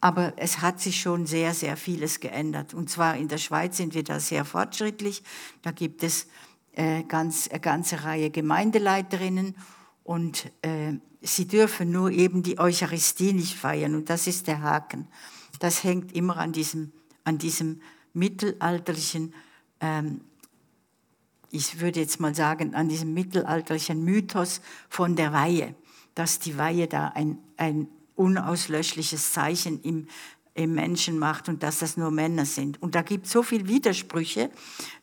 Speaker 3: Aber es hat sich schon sehr, sehr vieles geändert. Und zwar in der Schweiz sind wir da sehr fortschrittlich. Da gibt es äh, ganz, eine ganze Reihe Gemeindeleiterinnen und äh, sie dürfen nur eben die Eucharistie nicht feiern. Und das ist der Haken. Das hängt immer an diesem, an diesem mittelalterlichen, ähm, ich würde jetzt mal sagen, an diesem mittelalterlichen Mythos von der Weihe, dass die Weihe da ein, ein unauslöschliches Zeichen im, im Menschen macht und dass das nur Männer sind. Und da gibt es so viele Widersprüche.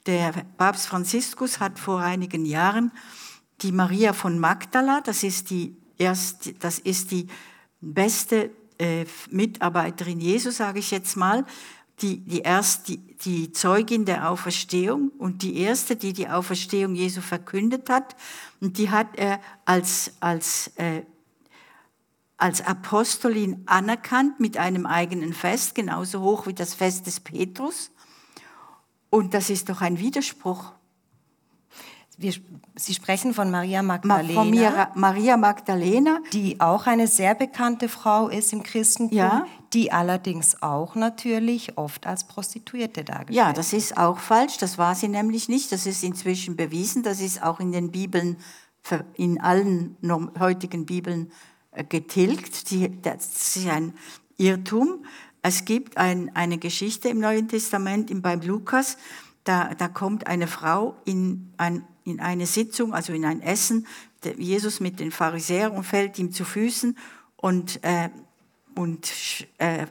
Speaker 3: Der Papst Franziskus hat vor einigen Jahren die Maria von Magdala, das ist die, erst, das ist die beste äh, Mitarbeiterin Jesu, sage ich jetzt mal, die, die, erst, die, die Zeugin der Auferstehung und die erste, die die Auferstehung Jesu verkündet hat. Und die hat er als, als, äh, als Apostolin anerkannt mit einem eigenen Fest, genauso hoch wie das Fest des Petrus. Und das ist doch ein Widerspruch.
Speaker 2: Wir, Sie sprechen von Maria Magdalena. Von
Speaker 3: Maria Magdalena.
Speaker 2: Die auch eine sehr bekannte Frau ist im Christentum, ja. die allerdings auch natürlich oft als Prostituierte dargestellt
Speaker 3: Ja, das ist auch falsch. Das war sie nämlich nicht. Das ist inzwischen bewiesen. Das ist auch in den Bibeln, in allen heutigen Bibeln äh, getilgt. Das ist ein Irrtum. Es gibt ein, eine Geschichte im Neuen Testament, beim Lukas, da, da kommt eine Frau in, ein, in eine Sitzung, also in ein Essen, Jesus mit den Pharisäern und fällt ihm zu Füßen und, äh, und äh,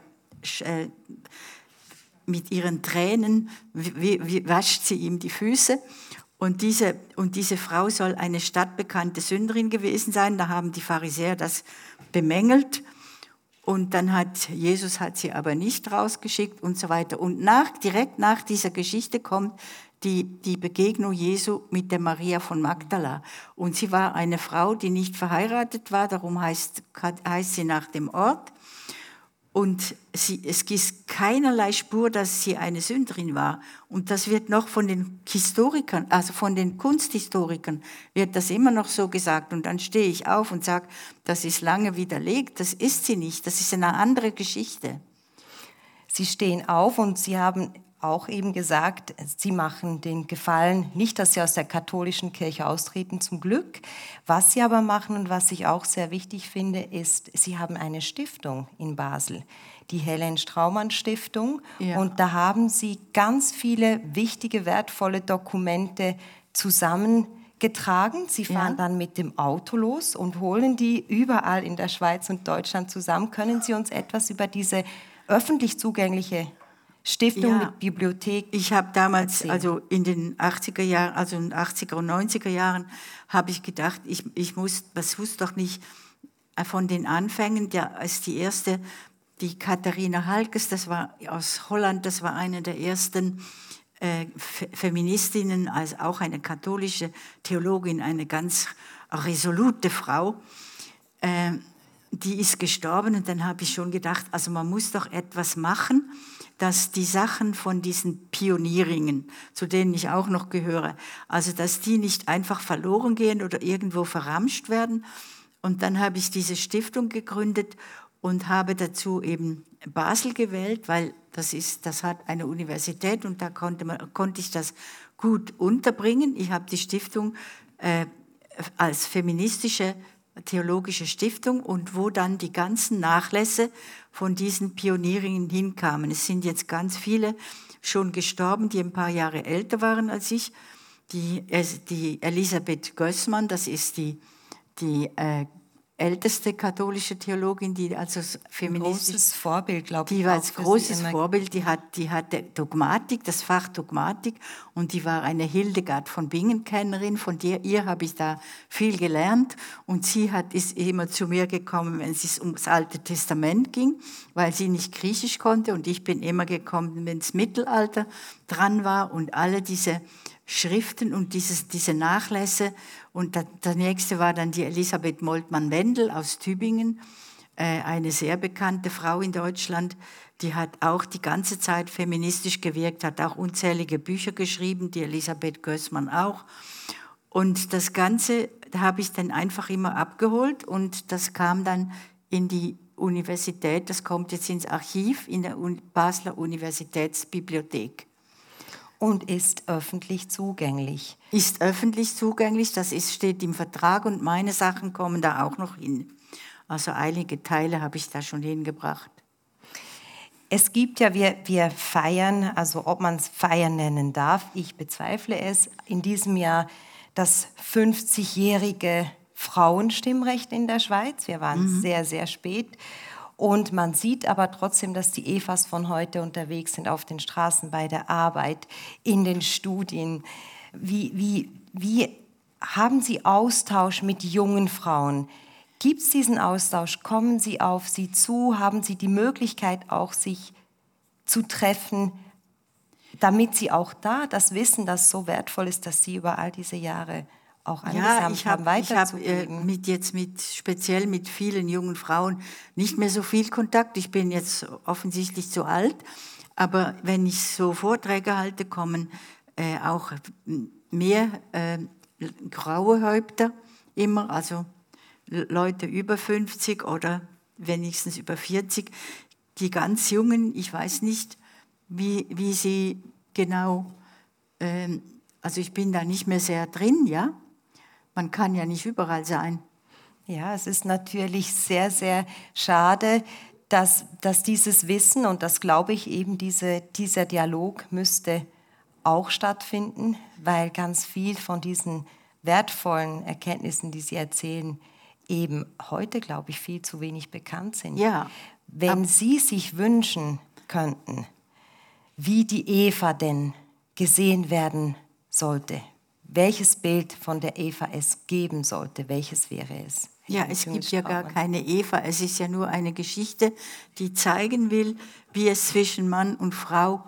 Speaker 3: äh, mit ihren Tränen wie, wie, wascht sie ihm die Füße. Und diese, und diese Frau soll eine stadtbekannte Sünderin gewesen sein. Da haben die Pharisäer das bemängelt. Und dann hat Jesus hat sie aber nicht rausgeschickt und so weiter. Und nach, direkt nach dieser Geschichte kommt die, die Begegnung Jesu mit der Maria von Magdala. Und sie war eine Frau, die nicht verheiratet war, darum heißt, heißt sie nach dem Ort. Und sie, es gibt keinerlei Spur, dass sie eine Sünderin war. Und das wird noch von den Historikern, also von den Kunsthistorikern, wird das immer noch so gesagt. Und dann stehe ich auf und sage, das ist lange widerlegt, das ist sie nicht, das ist eine andere Geschichte.
Speaker 2: Sie stehen auf und Sie haben auch eben gesagt, sie machen den Gefallen nicht, dass sie aus der katholischen Kirche austreten, zum Glück. Was sie aber machen und was ich auch sehr wichtig finde, ist, sie haben eine Stiftung in Basel, die Helen Straumann Stiftung. Ja. Und da haben sie ganz viele wichtige, wertvolle Dokumente zusammengetragen. Sie fahren ja. dann mit dem Auto los und holen die überall in der Schweiz und Deutschland zusammen. Können Sie uns etwas über diese öffentlich zugängliche Stiftung ja, mit Bibliothek.
Speaker 3: Ich habe damals, erzählen. also in den 80er Jahren, also in den 80er und 90er Jahren, habe ich gedacht, ich, ich muss, das wusste doch nicht äh, von den Anfängen, der, als die erste, die Katharina Halkes, das war aus Holland, das war eine der ersten äh, Feministinnen, also auch eine katholische Theologin, eine ganz resolute Frau. Äh, die ist gestorben und dann habe ich schon gedacht, also man muss doch etwas machen, dass die Sachen von diesen Pionieringen, zu denen ich auch noch gehöre, also dass die nicht einfach verloren gehen oder irgendwo verramscht werden. Und dann habe ich diese Stiftung gegründet und habe dazu eben Basel gewählt, weil das, ist, das hat eine Universität und da konnte, man, konnte ich das gut unterbringen. Ich habe die Stiftung äh, als feministische theologische Stiftung und wo dann die ganzen Nachlässe von diesen Pionierinnen hinkamen. Es sind jetzt ganz viele schon gestorben, die ein paar Jahre älter waren als ich. Die, die Elisabeth Gößmann, das ist die, die äh, älteste katholische Theologin, die also feministisch...
Speaker 2: Großes Vorbild, glaube
Speaker 3: ich. Die war als großes Vorbild, die, hat, die hatte Dogmatik, das Fach Dogmatik und die war eine Hildegard von Bingen-Kennerin, von der, ihr habe ich da viel gelernt und sie hat, ist immer zu mir gekommen, wenn es ums Alte Testament ging, weil sie nicht Griechisch konnte und ich bin immer gekommen, wenn es Mittelalter dran war und alle diese Schriften und dieses, diese Nachlässe. Und der, der nächste war dann die Elisabeth Moltmann-Wendel aus Tübingen, äh, eine sehr bekannte Frau in Deutschland. Die hat auch die ganze Zeit feministisch gewirkt, hat auch unzählige Bücher geschrieben, die Elisabeth Gößmann auch. Und das Ganze habe ich dann einfach immer abgeholt und das kam dann in die Universität, das kommt jetzt ins Archiv in der Basler Universitätsbibliothek
Speaker 2: und ist öffentlich zugänglich.
Speaker 3: Ist öffentlich zugänglich, das ist, steht im Vertrag und meine Sachen kommen da auch noch hin. Also einige Teile habe ich da schon hingebracht.
Speaker 2: Es gibt ja, wir, wir feiern, also ob man es feiern nennen darf, ich bezweifle es, in diesem Jahr das 50-jährige Frauenstimmrecht in der Schweiz. Wir waren mhm. sehr, sehr spät. Und man sieht aber trotzdem, dass die Evas von heute unterwegs sind auf den Straßen, bei der Arbeit, in den Studien. Wie, wie, wie haben Sie Austausch mit jungen Frauen? Gibt es diesen Austausch? Kommen Sie auf Sie zu? Haben Sie die Möglichkeit auch, sich zu treffen, damit sie auch da das Wissen, das so wertvoll ist, dass sie über all diese Jahre auch
Speaker 3: ja, ich hab, haben, Ich habe äh, mit jetzt mit speziell mit vielen jungen Frauen nicht mehr so viel Kontakt. Ich bin jetzt offensichtlich zu alt, aber wenn ich so Vorträge halte, kommen äh, auch mehr äh, graue Häupter immer, also Leute über 50 oder wenigstens über 40. Die ganz Jungen, ich weiß nicht, wie, wie sie genau, ähm, also ich bin da nicht mehr sehr drin, ja. Man kann ja nicht überall sein.
Speaker 2: Ja, es ist natürlich sehr, sehr schade, dass, dass dieses Wissen und das glaube ich eben, diese, dieser Dialog müsste auch stattfinden, weil ganz viel von diesen wertvollen Erkenntnissen, die Sie erzählen, eben heute, glaube ich, viel zu wenig bekannt sind.
Speaker 3: Ja.
Speaker 2: Wenn Sie sich wünschen könnten, wie die Eva denn gesehen werden sollte, welches Bild von der Eva es geben sollte, welches wäre es?
Speaker 3: Ja, es gibt ja gar keine Eva, es ist ja nur eine Geschichte, die zeigen will, wie es zwischen Mann und Frau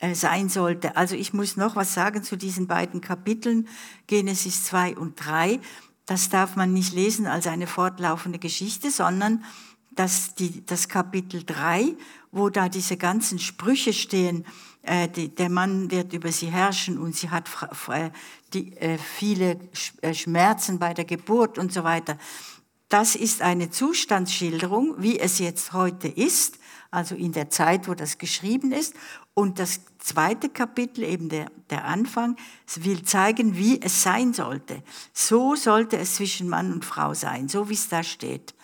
Speaker 3: äh, sein sollte. Also ich muss noch was sagen zu diesen beiden Kapiteln, Genesis 2 und 3. Das darf man nicht lesen als eine fortlaufende Geschichte, sondern dass die, das Kapitel 3, wo da diese ganzen Sprüche stehen, äh, die, der Mann wird über sie herrschen und sie hat die, äh, viele äh, Schmerzen bei der Geburt und so weiter. Das ist eine Zustandsschilderung, wie es jetzt heute ist, also in der Zeit, wo das geschrieben ist. Und das zweite Kapitel, eben der, der Anfang, will zeigen, wie es sein sollte. So sollte es zwischen Mann und Frau sein, so wie es da steht.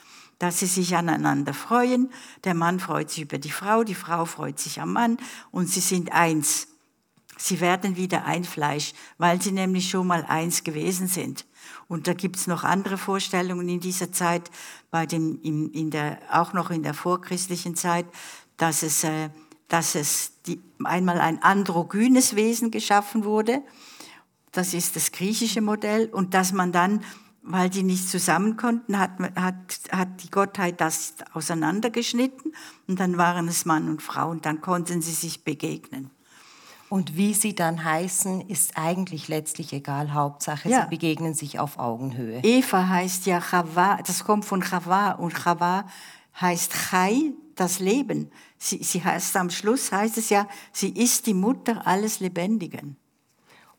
Speaker 3: Dass sie sich aneinander freuen. Der Mann freut sich über die Frau, die Frau freut sich am Mann und sie sind eins. Sie werden wieder ein Fleisch, weil sie nämlich schon mal eins gewesen sind. Und da gibt's noch andere Vorstellungen in dieser Zeit, bei dem, in, in der, auch noch in der vorchristlichen Zeit, dass es, äh, dass es die, einmal ein androgynes Wesen geschaffen wurde. Das ist das griechische Modell. Und dass man dann, weil die nicht zusammen konnten, hat, hat, hat die Gottheit das auseinandergeschnitten. Und dann waren es Mann und Frau und dann konnten sie sich begegnen.
Speaker 2: Und wie sie dann heißen, ist eigentlich letztlich egal. Hauptsache, ja. sie begegnen sich auf Augenhöhe.
Speaker 3: Eva heißt ja Chava, das kommt von Chava und Chava heißt Chai, das Leben. Sie, sie heißt am Schluss heißt es ja, sie ist die Mutter alles Lebendigen.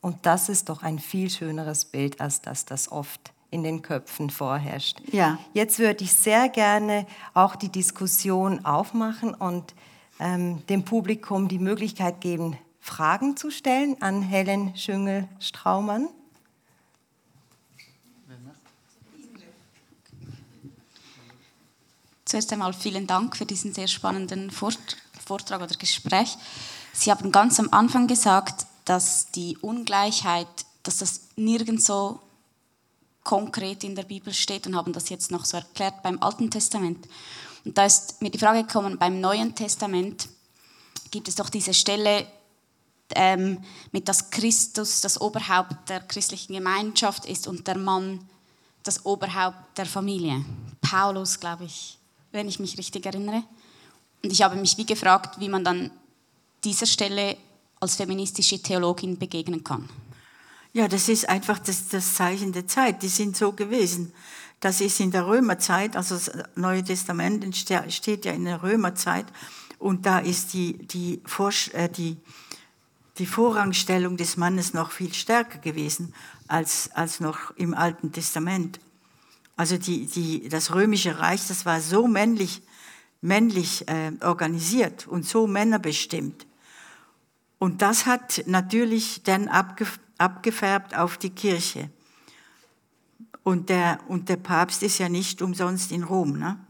Speaker 2: Und das ist doch ein viel schöneres Bild, als dass das oft in den Köpfen vorherrscht.
Speaker 3: Ja.
Speaker 2: Jetzt würde ich sehr gerne auch die Diskussion aufmachen und ähm, dem Publikum die Möglichkeit geben, Fragen zu stellen an Helen Schüngel-Straumann.
Speaker 4: Zuerst einmal vielen Dank für diesen sehr spannenden Vortrag oder Gespräch. Sie haben ganz am Anfang gesagt, dass die Ungleichheit, dass das nirgendwo konkret in der Bibel steht und haben das jetzt noch so erklärt beim Alten Testament. Und da ist mir die Frage gekommen, beim Neuen Testament gibt es doch diese Stelle, ähm, mit dass Christus das Oberhaupt der christlichen Gemeinschaft ist und der Mann das Oberhaupt der Familie. Paulus, glaube ich, wenn ich mich richtig erinnere. Und ich habe mich wie gefragt, wie man dann dieser Stelle als feministische Theologin begegnen kann.
Speaker 3: Ja, das ist einfach das, das Zeichen der Zeit. Die sind so gewesen. Das ist in der Römerzeit, also das Neue Testament steht ja in der Römerzeit. Und da ist die, die, äh, die die Vorrangstellung des Mannes noch viel stärker gewesen als, als noch im Alten Testament. Also die, die, das römische Reich, das war so männlich, männlich äh, organisiert und so männerbestimmt. Und das hat natürlich dann abge, abgefärbt auf die Kirche. Und der, und der Papst ist ja nicht umsonst in Rom. Ne?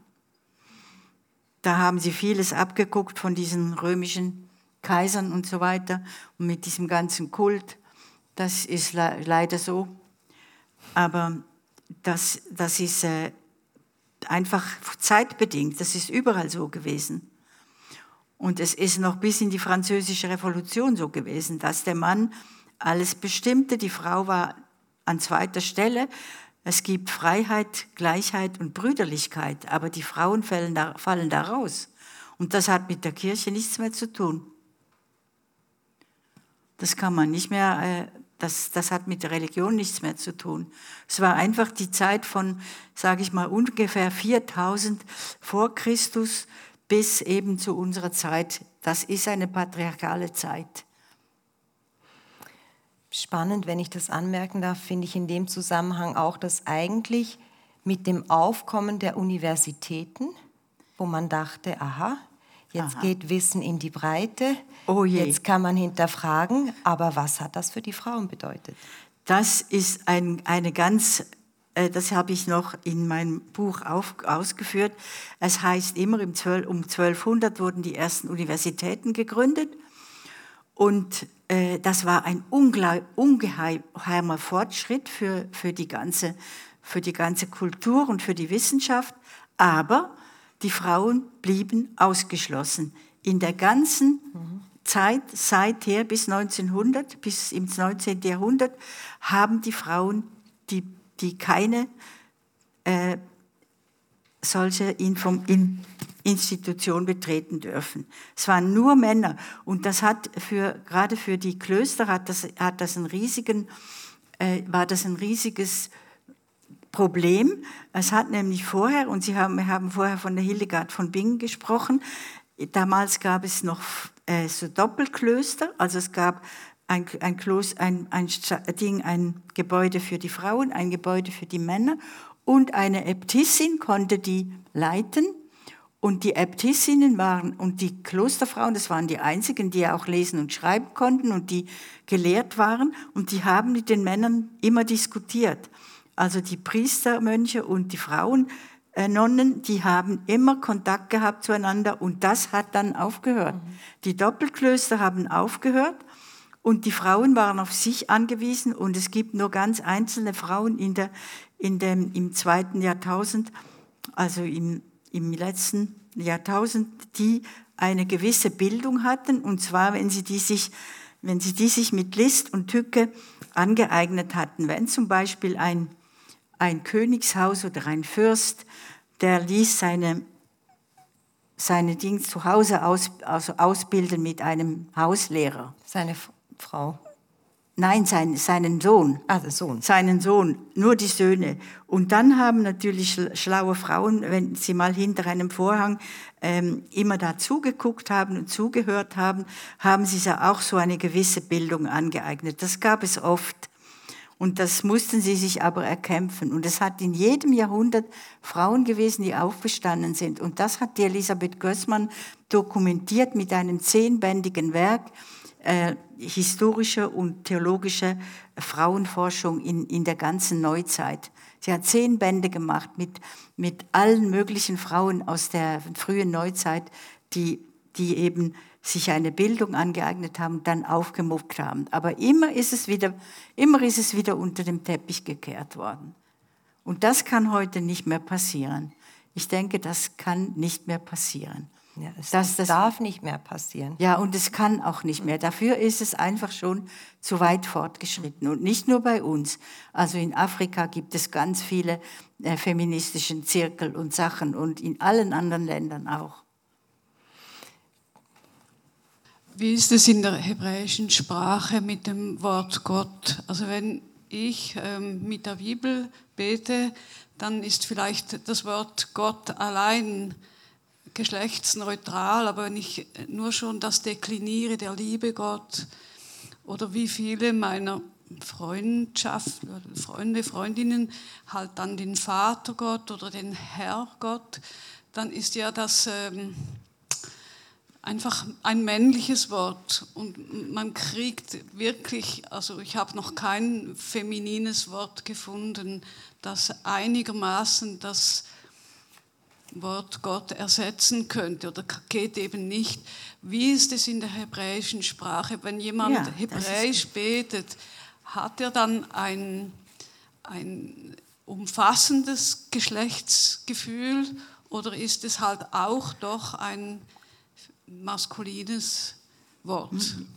Speaker 3: Da haben sie vieles abgeguckt von diesen römischen Kaisern und so weiter und mit diesem ganzen Kult. Das ist leider so. Aber das, das ist äh, einfach zeitbedingt. Das ist überall so gewesen. Und es ist noch bis in die französische Revolution so gewesen, dass der Mann alles bestimmte, die Frau war an zweiter Stelle. Es gibt Freiheit, Gleichheit und Brüderlichkeit, aber die Frauen fallen da, fallen da raus. Und das hat mit der Kirche nichts mehr zu tun. Das kann man nicht mehr, äh, das, das hat mit der Religion nichts mehr zu tun. Es war einfach die Zeit von, sage ich mal, ungefähr 4000 vor Christus bis eben zu unserer Zeit. Das ist eine patriarchale Zeit.
Speaker 2: Spannend, wenn ich das anmerken darf, finde ich in dem Zusammenhang auch, dass eigentlich mit dem Aufkommen der Universitäten, wo man dachte, aha, jetzt aha. geht Wissen in die Breite, oh jetzt kann man hinterfragen, aber was hat das für die Frauen bedeutet?
Speaker 3: Das ist ein, eine ganz, äh, das habe ich noch in meinem Buch auf, ausgeführt. Es heißt immer, um 1200 wurden die ersten Universitäten gegründet und äh, das war ein ungeheimer Fortschritt für, für, die ganze, für die ganze Kultur und für die Wissenschaft. Aber die Frauen blieben ausgeschlossen. In der ganzen Zeit, seither bis 1900, bis ins 19. Jahrhundert, haben die Frauen, die, die keine äh, solche Inform in Institution betreten dürfen. Es waren nur Männer und das hat für, gerade für die Klöster hat das, hat das ein riesigen, äh, war das ein riesiges Problem. Es hat nämlich vorher, und Sie haben, wir haben vorher von der Hildegard von Bingen gesprochen, damals gab es noch äh, so Doppelklöster, also es gab ein, ein, Kloster, ein, ein, Ding, ein Gebäude für die Frauen, ein Gebäude für die Männer und eine Äbtissin konnte die leiten und die Äbtissinnen waren und die Klosterfrauen, das waren die einzigen, die auch lesen und schreiben konnten und die gelehrt waren. Und die haben mit den Männern immer diskutiert. Also die Priestermönche und die Frauen, äh, Nonnen, die haben immer Kontakt gehabt zueinander und das hat dann aufgehört. Mhm. Die Doppelklöster haben aufgehört und die Frauen waren auf sich angewiesen und es gibt nur ganz einzelne Frauen in der, in dem, im zweiten Jahrtausend, also im im letzten Jahrtausend, die eine gewisse Bildung hatten, und zwar, wenn sie die sich, wenn sie die sich mit List und Tücke angeeignet hatten. Wenn zum Beispiel ein, ein Königshaus oder ein Fürst, der ließ seine, seine Dinge zu Hause aus, also ausbilden mit einem Hauslehrer.
Speaker 2: Seine Frau.
Speaker 3: Nein, sein, seinen Sohn.
Speaker 2: Ah, der Sohn.
Speaker 3: Seinen Sohn, nur die Söhne. Und dann haben natürlich schlaue Frauen, wenn sie mal hinter einem Vorhang ähm, immer da zugeguckt haben und zugehört haben, haben sie sich auch so eine gewisse Bildung angeeignet. Das gab es oft. Und das mussten sie sich aber erkämpfen. Und es hat in jedem Jahrhundert Frauen gewesen, die aufgestanden sind. Und das hat die Elisabeth Gößmann dokumentiert mit einem zehnbändigen Werk äh, historische und theologische Frauenforschung in, in der ganzen Neuzeit. Sie hat zehn Bände gemacht mit, mit allen möglichen Frauen aus der frühen Neuzeit, die, die eben sich eine Bildung angeeignet haben, dann aufgemuckt haben. Aber immer ist es wieder, immer ist es wieder unter dem Teppich gekehrt worden. Und das kann heute nicht mehr passieren. Ich denke, das kann nicht mehr passieren.
Speaker 2: Ja, das, das, das, darf nicht mehr passieren.
Speaker 3: Ja, und es kann auch nicht mehr. Dafür ist es einfach schon zu weit fortgeschritten. Und nicht nur bei uns. Also in Afrika gibt es ganz viele äh, feministischen Zirkel und Sachen und in allen anderen Ländern auch.
Speaker 5: Wie ist es in der hebräischen Sprache mit dem Wort Gott? Also wenn ich ähm, mit der Bibel bete, dann ist vielleicht das Wort Gott allein geschlechtsneutral, aber wenn ich nur schon das dekliniere, der liebe Gott, oder wie viele meiner Freundschaft, Freunde, Freundinnen halt dann den Vater Gott oder den Herr Gott, dann ist ja das ähm, einfach ein männliches Wort. Und man kriegt wirklich, also ich habe noch kein feminines Wort gefunden, das einigermaßen das Wort Gott ersetzen könnte oder geht eben nicht. Wie ist es in der hebräischen Sprache? Wenn jemand ja, hebräisch betet, hat er dann ein, ein umfassendes Geschlechtsgefühl oder ist es halt auch doch ein maskulines Wort? Mhm.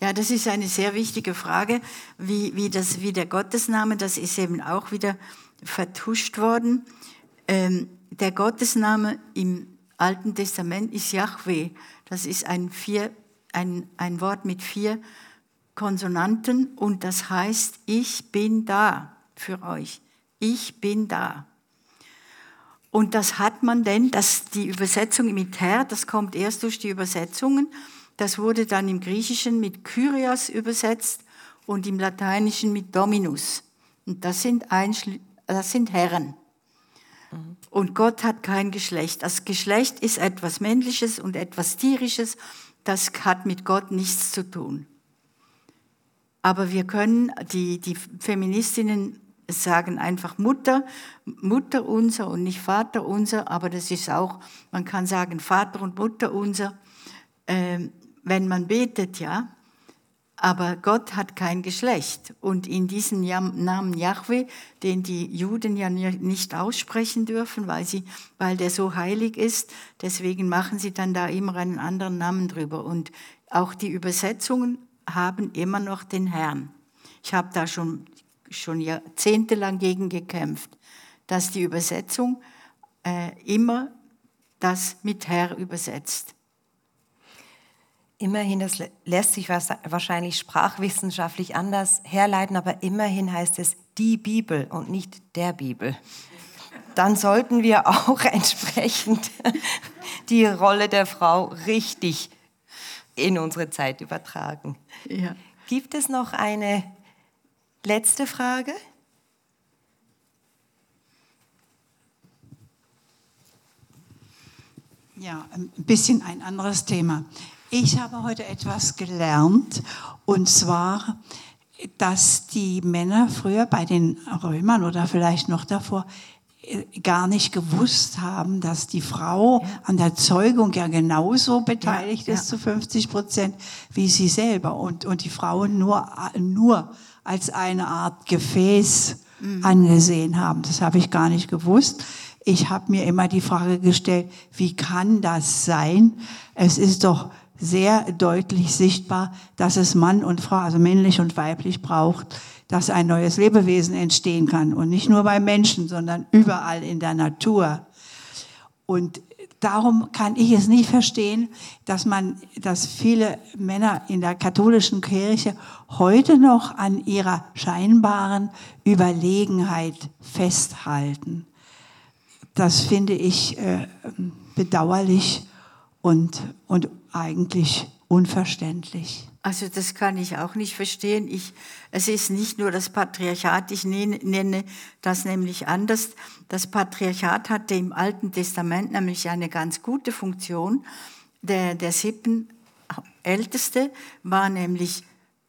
Speaker 3: Ja, das ist eine sehr wichtige Frage, wie, wie, das, wie der Gottesname, das ist eben auch wieder vertuscht worden. Ähm, der Gottesname im Alten Testament ist Yahweh. Das ist ein, vier, ein, ein Wort mit vier Konsonanten und das heißt, ich bin da für euch. Ich bin da. Und das hat man denn, dass die Übersetzung mit Herr, das kommt erst durch die Übersetzungen. Das wurde dann im Griechischen mit Kyrios übersetzt und im Lateinischen mit Dominus. Und das sind, Einschl das sind Herren. Und Gott hat kein Geschlecht. Das Geschlecht ist etwas Männliches und etwas Tierisches. Das hat mit Gott nichts zu tun. Aber wir können, die, die Feministinnen sagen einfach Mutter, Mutter unser und nicht Vater unser, aber das ist auch, man kann sagen Vater und Mutter unser, äh, wenn man betet, ja. Aber Gott hat kein Geschlecht. Und in diesem Namen Yahweh, den die Juden ja nicht aussprechen dürfen, weil, sie, weil der so heilig ist, deswegen machen sie dann da immer einen anderen Namen drüber. Und auch die Übersetzungen haben immer noch den Herrn. Ich habe da schon, schon jahrzehntelang gegen gekämpft, dass die Übersetzung äh, immer das mit Herr übersetzt.
Speaker 2: Immerhin, das lässt sich wahrscheinlich sprachwissenschaftlich anders herleiten, aber immerhin heißt es die Bibel und nicht der Bibel. Dann sollten wir auch entsprechend die Rolle der Frau richtig in unsere Zeit übertragen. Ja. Gibt es noch eine letzte Frage?
Speaker 6: Ja, ein bisschen ein anderes Thema. Ich habe heute etwas gelernt, und zwar, dass die Männer früher bei den Römern oder vielleicht noch davor gar nicht gewusst haben, dass die Frau ja. an der Zeugung ja genauso beteiligt ja, ist zu 50 Prozent wie sie selber und, und die Frauen nur, nur als eine Art Gefäß mhm. angesehen haben. Das habe ich gar nicht gewusst. Ich habe mir immer die Frage gestellt, wie kann das sein? Es ist doch sehr deutlich sichtbar, dass es Mann und Frau, also männlich und weiblich braucht dass ein neues Lebewesen entstehen kann. Und nicht nur bei Menschen, sondern überall in der Natur. Und darum kann ich es nicht verstehen, dass man, dass viele Männer in der katholischen Kirche heute noch an ihrer scheinbaren Überlegenheit festhalten. Das finde ich äh, bedauerlich und, und eigentlich unverständlich.
Speaker 3: Also das kann ich auch nicht verstehen. Ich, es ist nicht nur das Patriarchat, ich nenne das nämlich anders. Das Patriarchat hatte im Alten Testament nämlich eine ganz gute Funktion. Der, der Sippenälteste war nämlich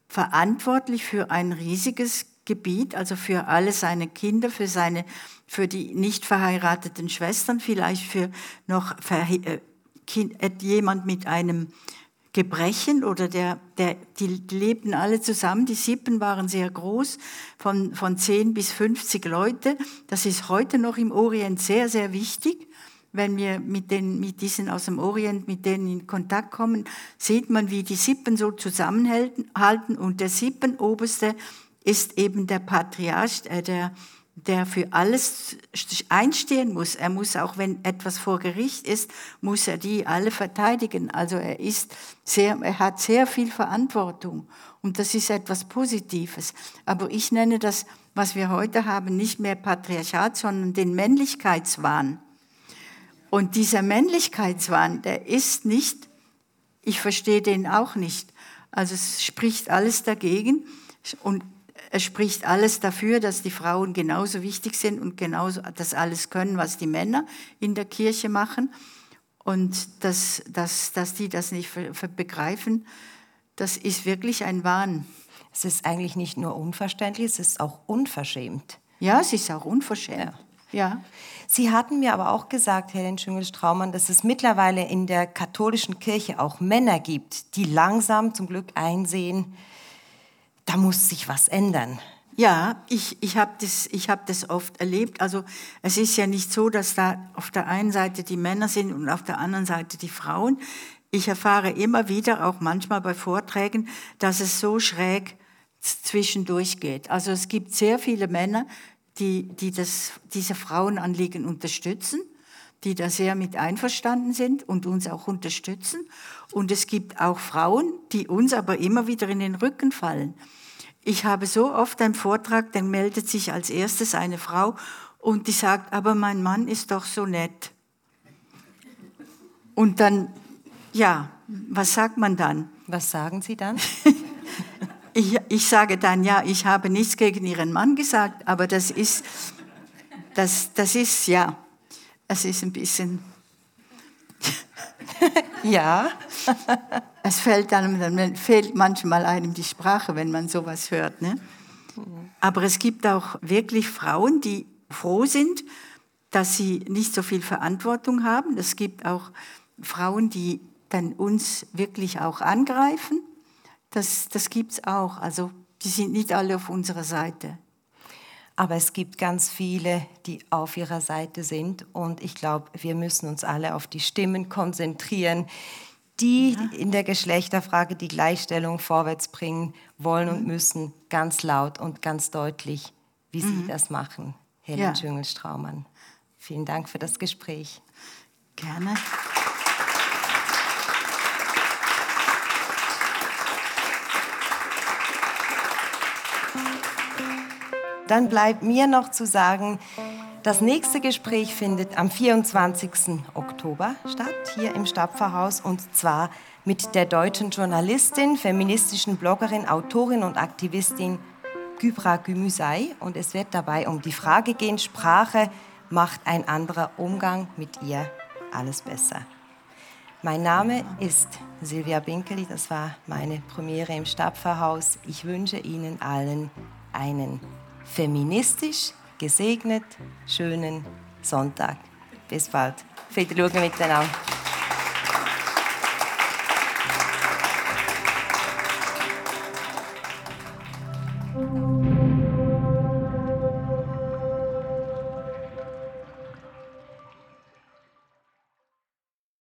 Speaker 3: verantwortlich für ein riesiges Gebiet, also für alle seine Kinder, für, seine, für die nicht verheirateten Schwestern, vielleicht für noch äh, jemand mit einem Gebrechen oder der, der, die lebten alle zusammen. Die Sippen waren sehr groß, von, von 10 bis 50 Leute. Das ist heute noch im Orient sehr, sehr wichtig. Wenn wir mit, den, mit diesen aus dem Orient, mit denen in Kontakt kommen, sieht man, wie die Sippen so zusammenhalten. Und der Sippenoberste ist eben der Patriarch, äh, der, der für alles einstehen muss. Er muss auch, wenn etwas vor Gericht ist, muss er die alle verteidigen. Also er ist sehr, er hat sehr viel Verantwortung. Und das ist etwas Positives. Aber ich nenne das, was wir heute haben, nicht mehr Patriarchat, sondern den Männlichkeitswahn. Und dieser Männlichkeitswahn, der ist nicht, ich verstehe den auch nicht. Also es spricht alles dagegen. Und es spricht alles dafür, dass die Frauen genauso wichtig sind und genauso das alles können, was die Männer in der Kirche machen. Und dass, dass, dass die das nicht begreifen, das ist wirklich ein Wahn.
Speaker 2: Es ist eigentlich nicht nur unverständlich, es ist auch unverschämt.
Speaker 3: Ja, es ist auch unverschämt. Ja. ja.
Speaker 2: Sie hatten mir aber auch gesagt, Helen Schüngel-Straumann, dass es mittlerweile in der katholischen Kirche auch Männer gibt, die langsam zum Glück einsehen, da muss sich was ändern.
Speaker 3: Ja, ich, ich habe das, hab das oft erlebt. Also es ist ja nicht so, dass da auf der einen Seite die Männer sind und auf der anderen Seite die Frauen. Ich erfahre immer wieder, auch manchmal bei Vorträgen, dass es so schräg zwischendurch geht. Also es gibt sehr viele Männer, die, die das, diese Frauenanliegen unterstützen. die da sehr mit einverstanden sind und uns auch unterstützen. Und es gibt auch Frauen, die uns aber immer wieder in den Rücken fallen. Ich habe so oft einen Vortrag, dann meldet sich als erstes eine Frau und die sagt, aber mein Mann ist doch so nett. Und dann, ja, was sagt man dann?
Speaker 2: Was sagen Sie dann?
Speaker 3: ich, ich sage dann, ja, ich habe nichts gegen Ihren Mann gesagt, aber das ist, das, das ist, ja, es ist ein bisschen.
Speaker 2: ja.
Speaker 3: es fällt einem, fehlt manchmal einem die Sprache, wenn man sowas hört. Ne? Aber es gibt auch wirklich Frauen, die froh sind, dass sie nicht so viel Verantwortung haben. Es gibt auch Frauen, die dann uns wirklich auch angreifen. Das, das gibt es auch. Also die sind nicht alle auf unserer Seite.
Speaker 2: Aber es gibt ganz viele, die auf ihrer Seite sind. Und ich glaube, wir müssen uns alle auf die Stimmen konzentrieren, die ja. in der Geschlechterfrage die Gleichstellung vorwärts bringen wollen mhm. und müssen, ganz laut und ganz deutlich, wie mhm. sie das machen. Helen ja. Schüngel-Straumann. Vielen Dank für das Gespräch.
Speaker 3: Gerne.
Speaker 2: Dann bleibt mir noch zu sagen, das nächste Gespräch findet am 24. Oktober statt, hier im Stapferhaus, und zwar mit der deutschen Journalistin, feministischen Bloggerin, Autorin und Aktivistin Gybra Gümüsei. Und es wird dabei um die Frage gehen, Sprache macht ein anderer Umgang mit ihr alles besser. Mein Name ist Silvia Binkeli, das war meine Premiere im Stapferhaus. Ich wünsche Ihnen allen einen feministisch gesegnet schönen Sonntag. Bis bald. Viel Schauen miteinander.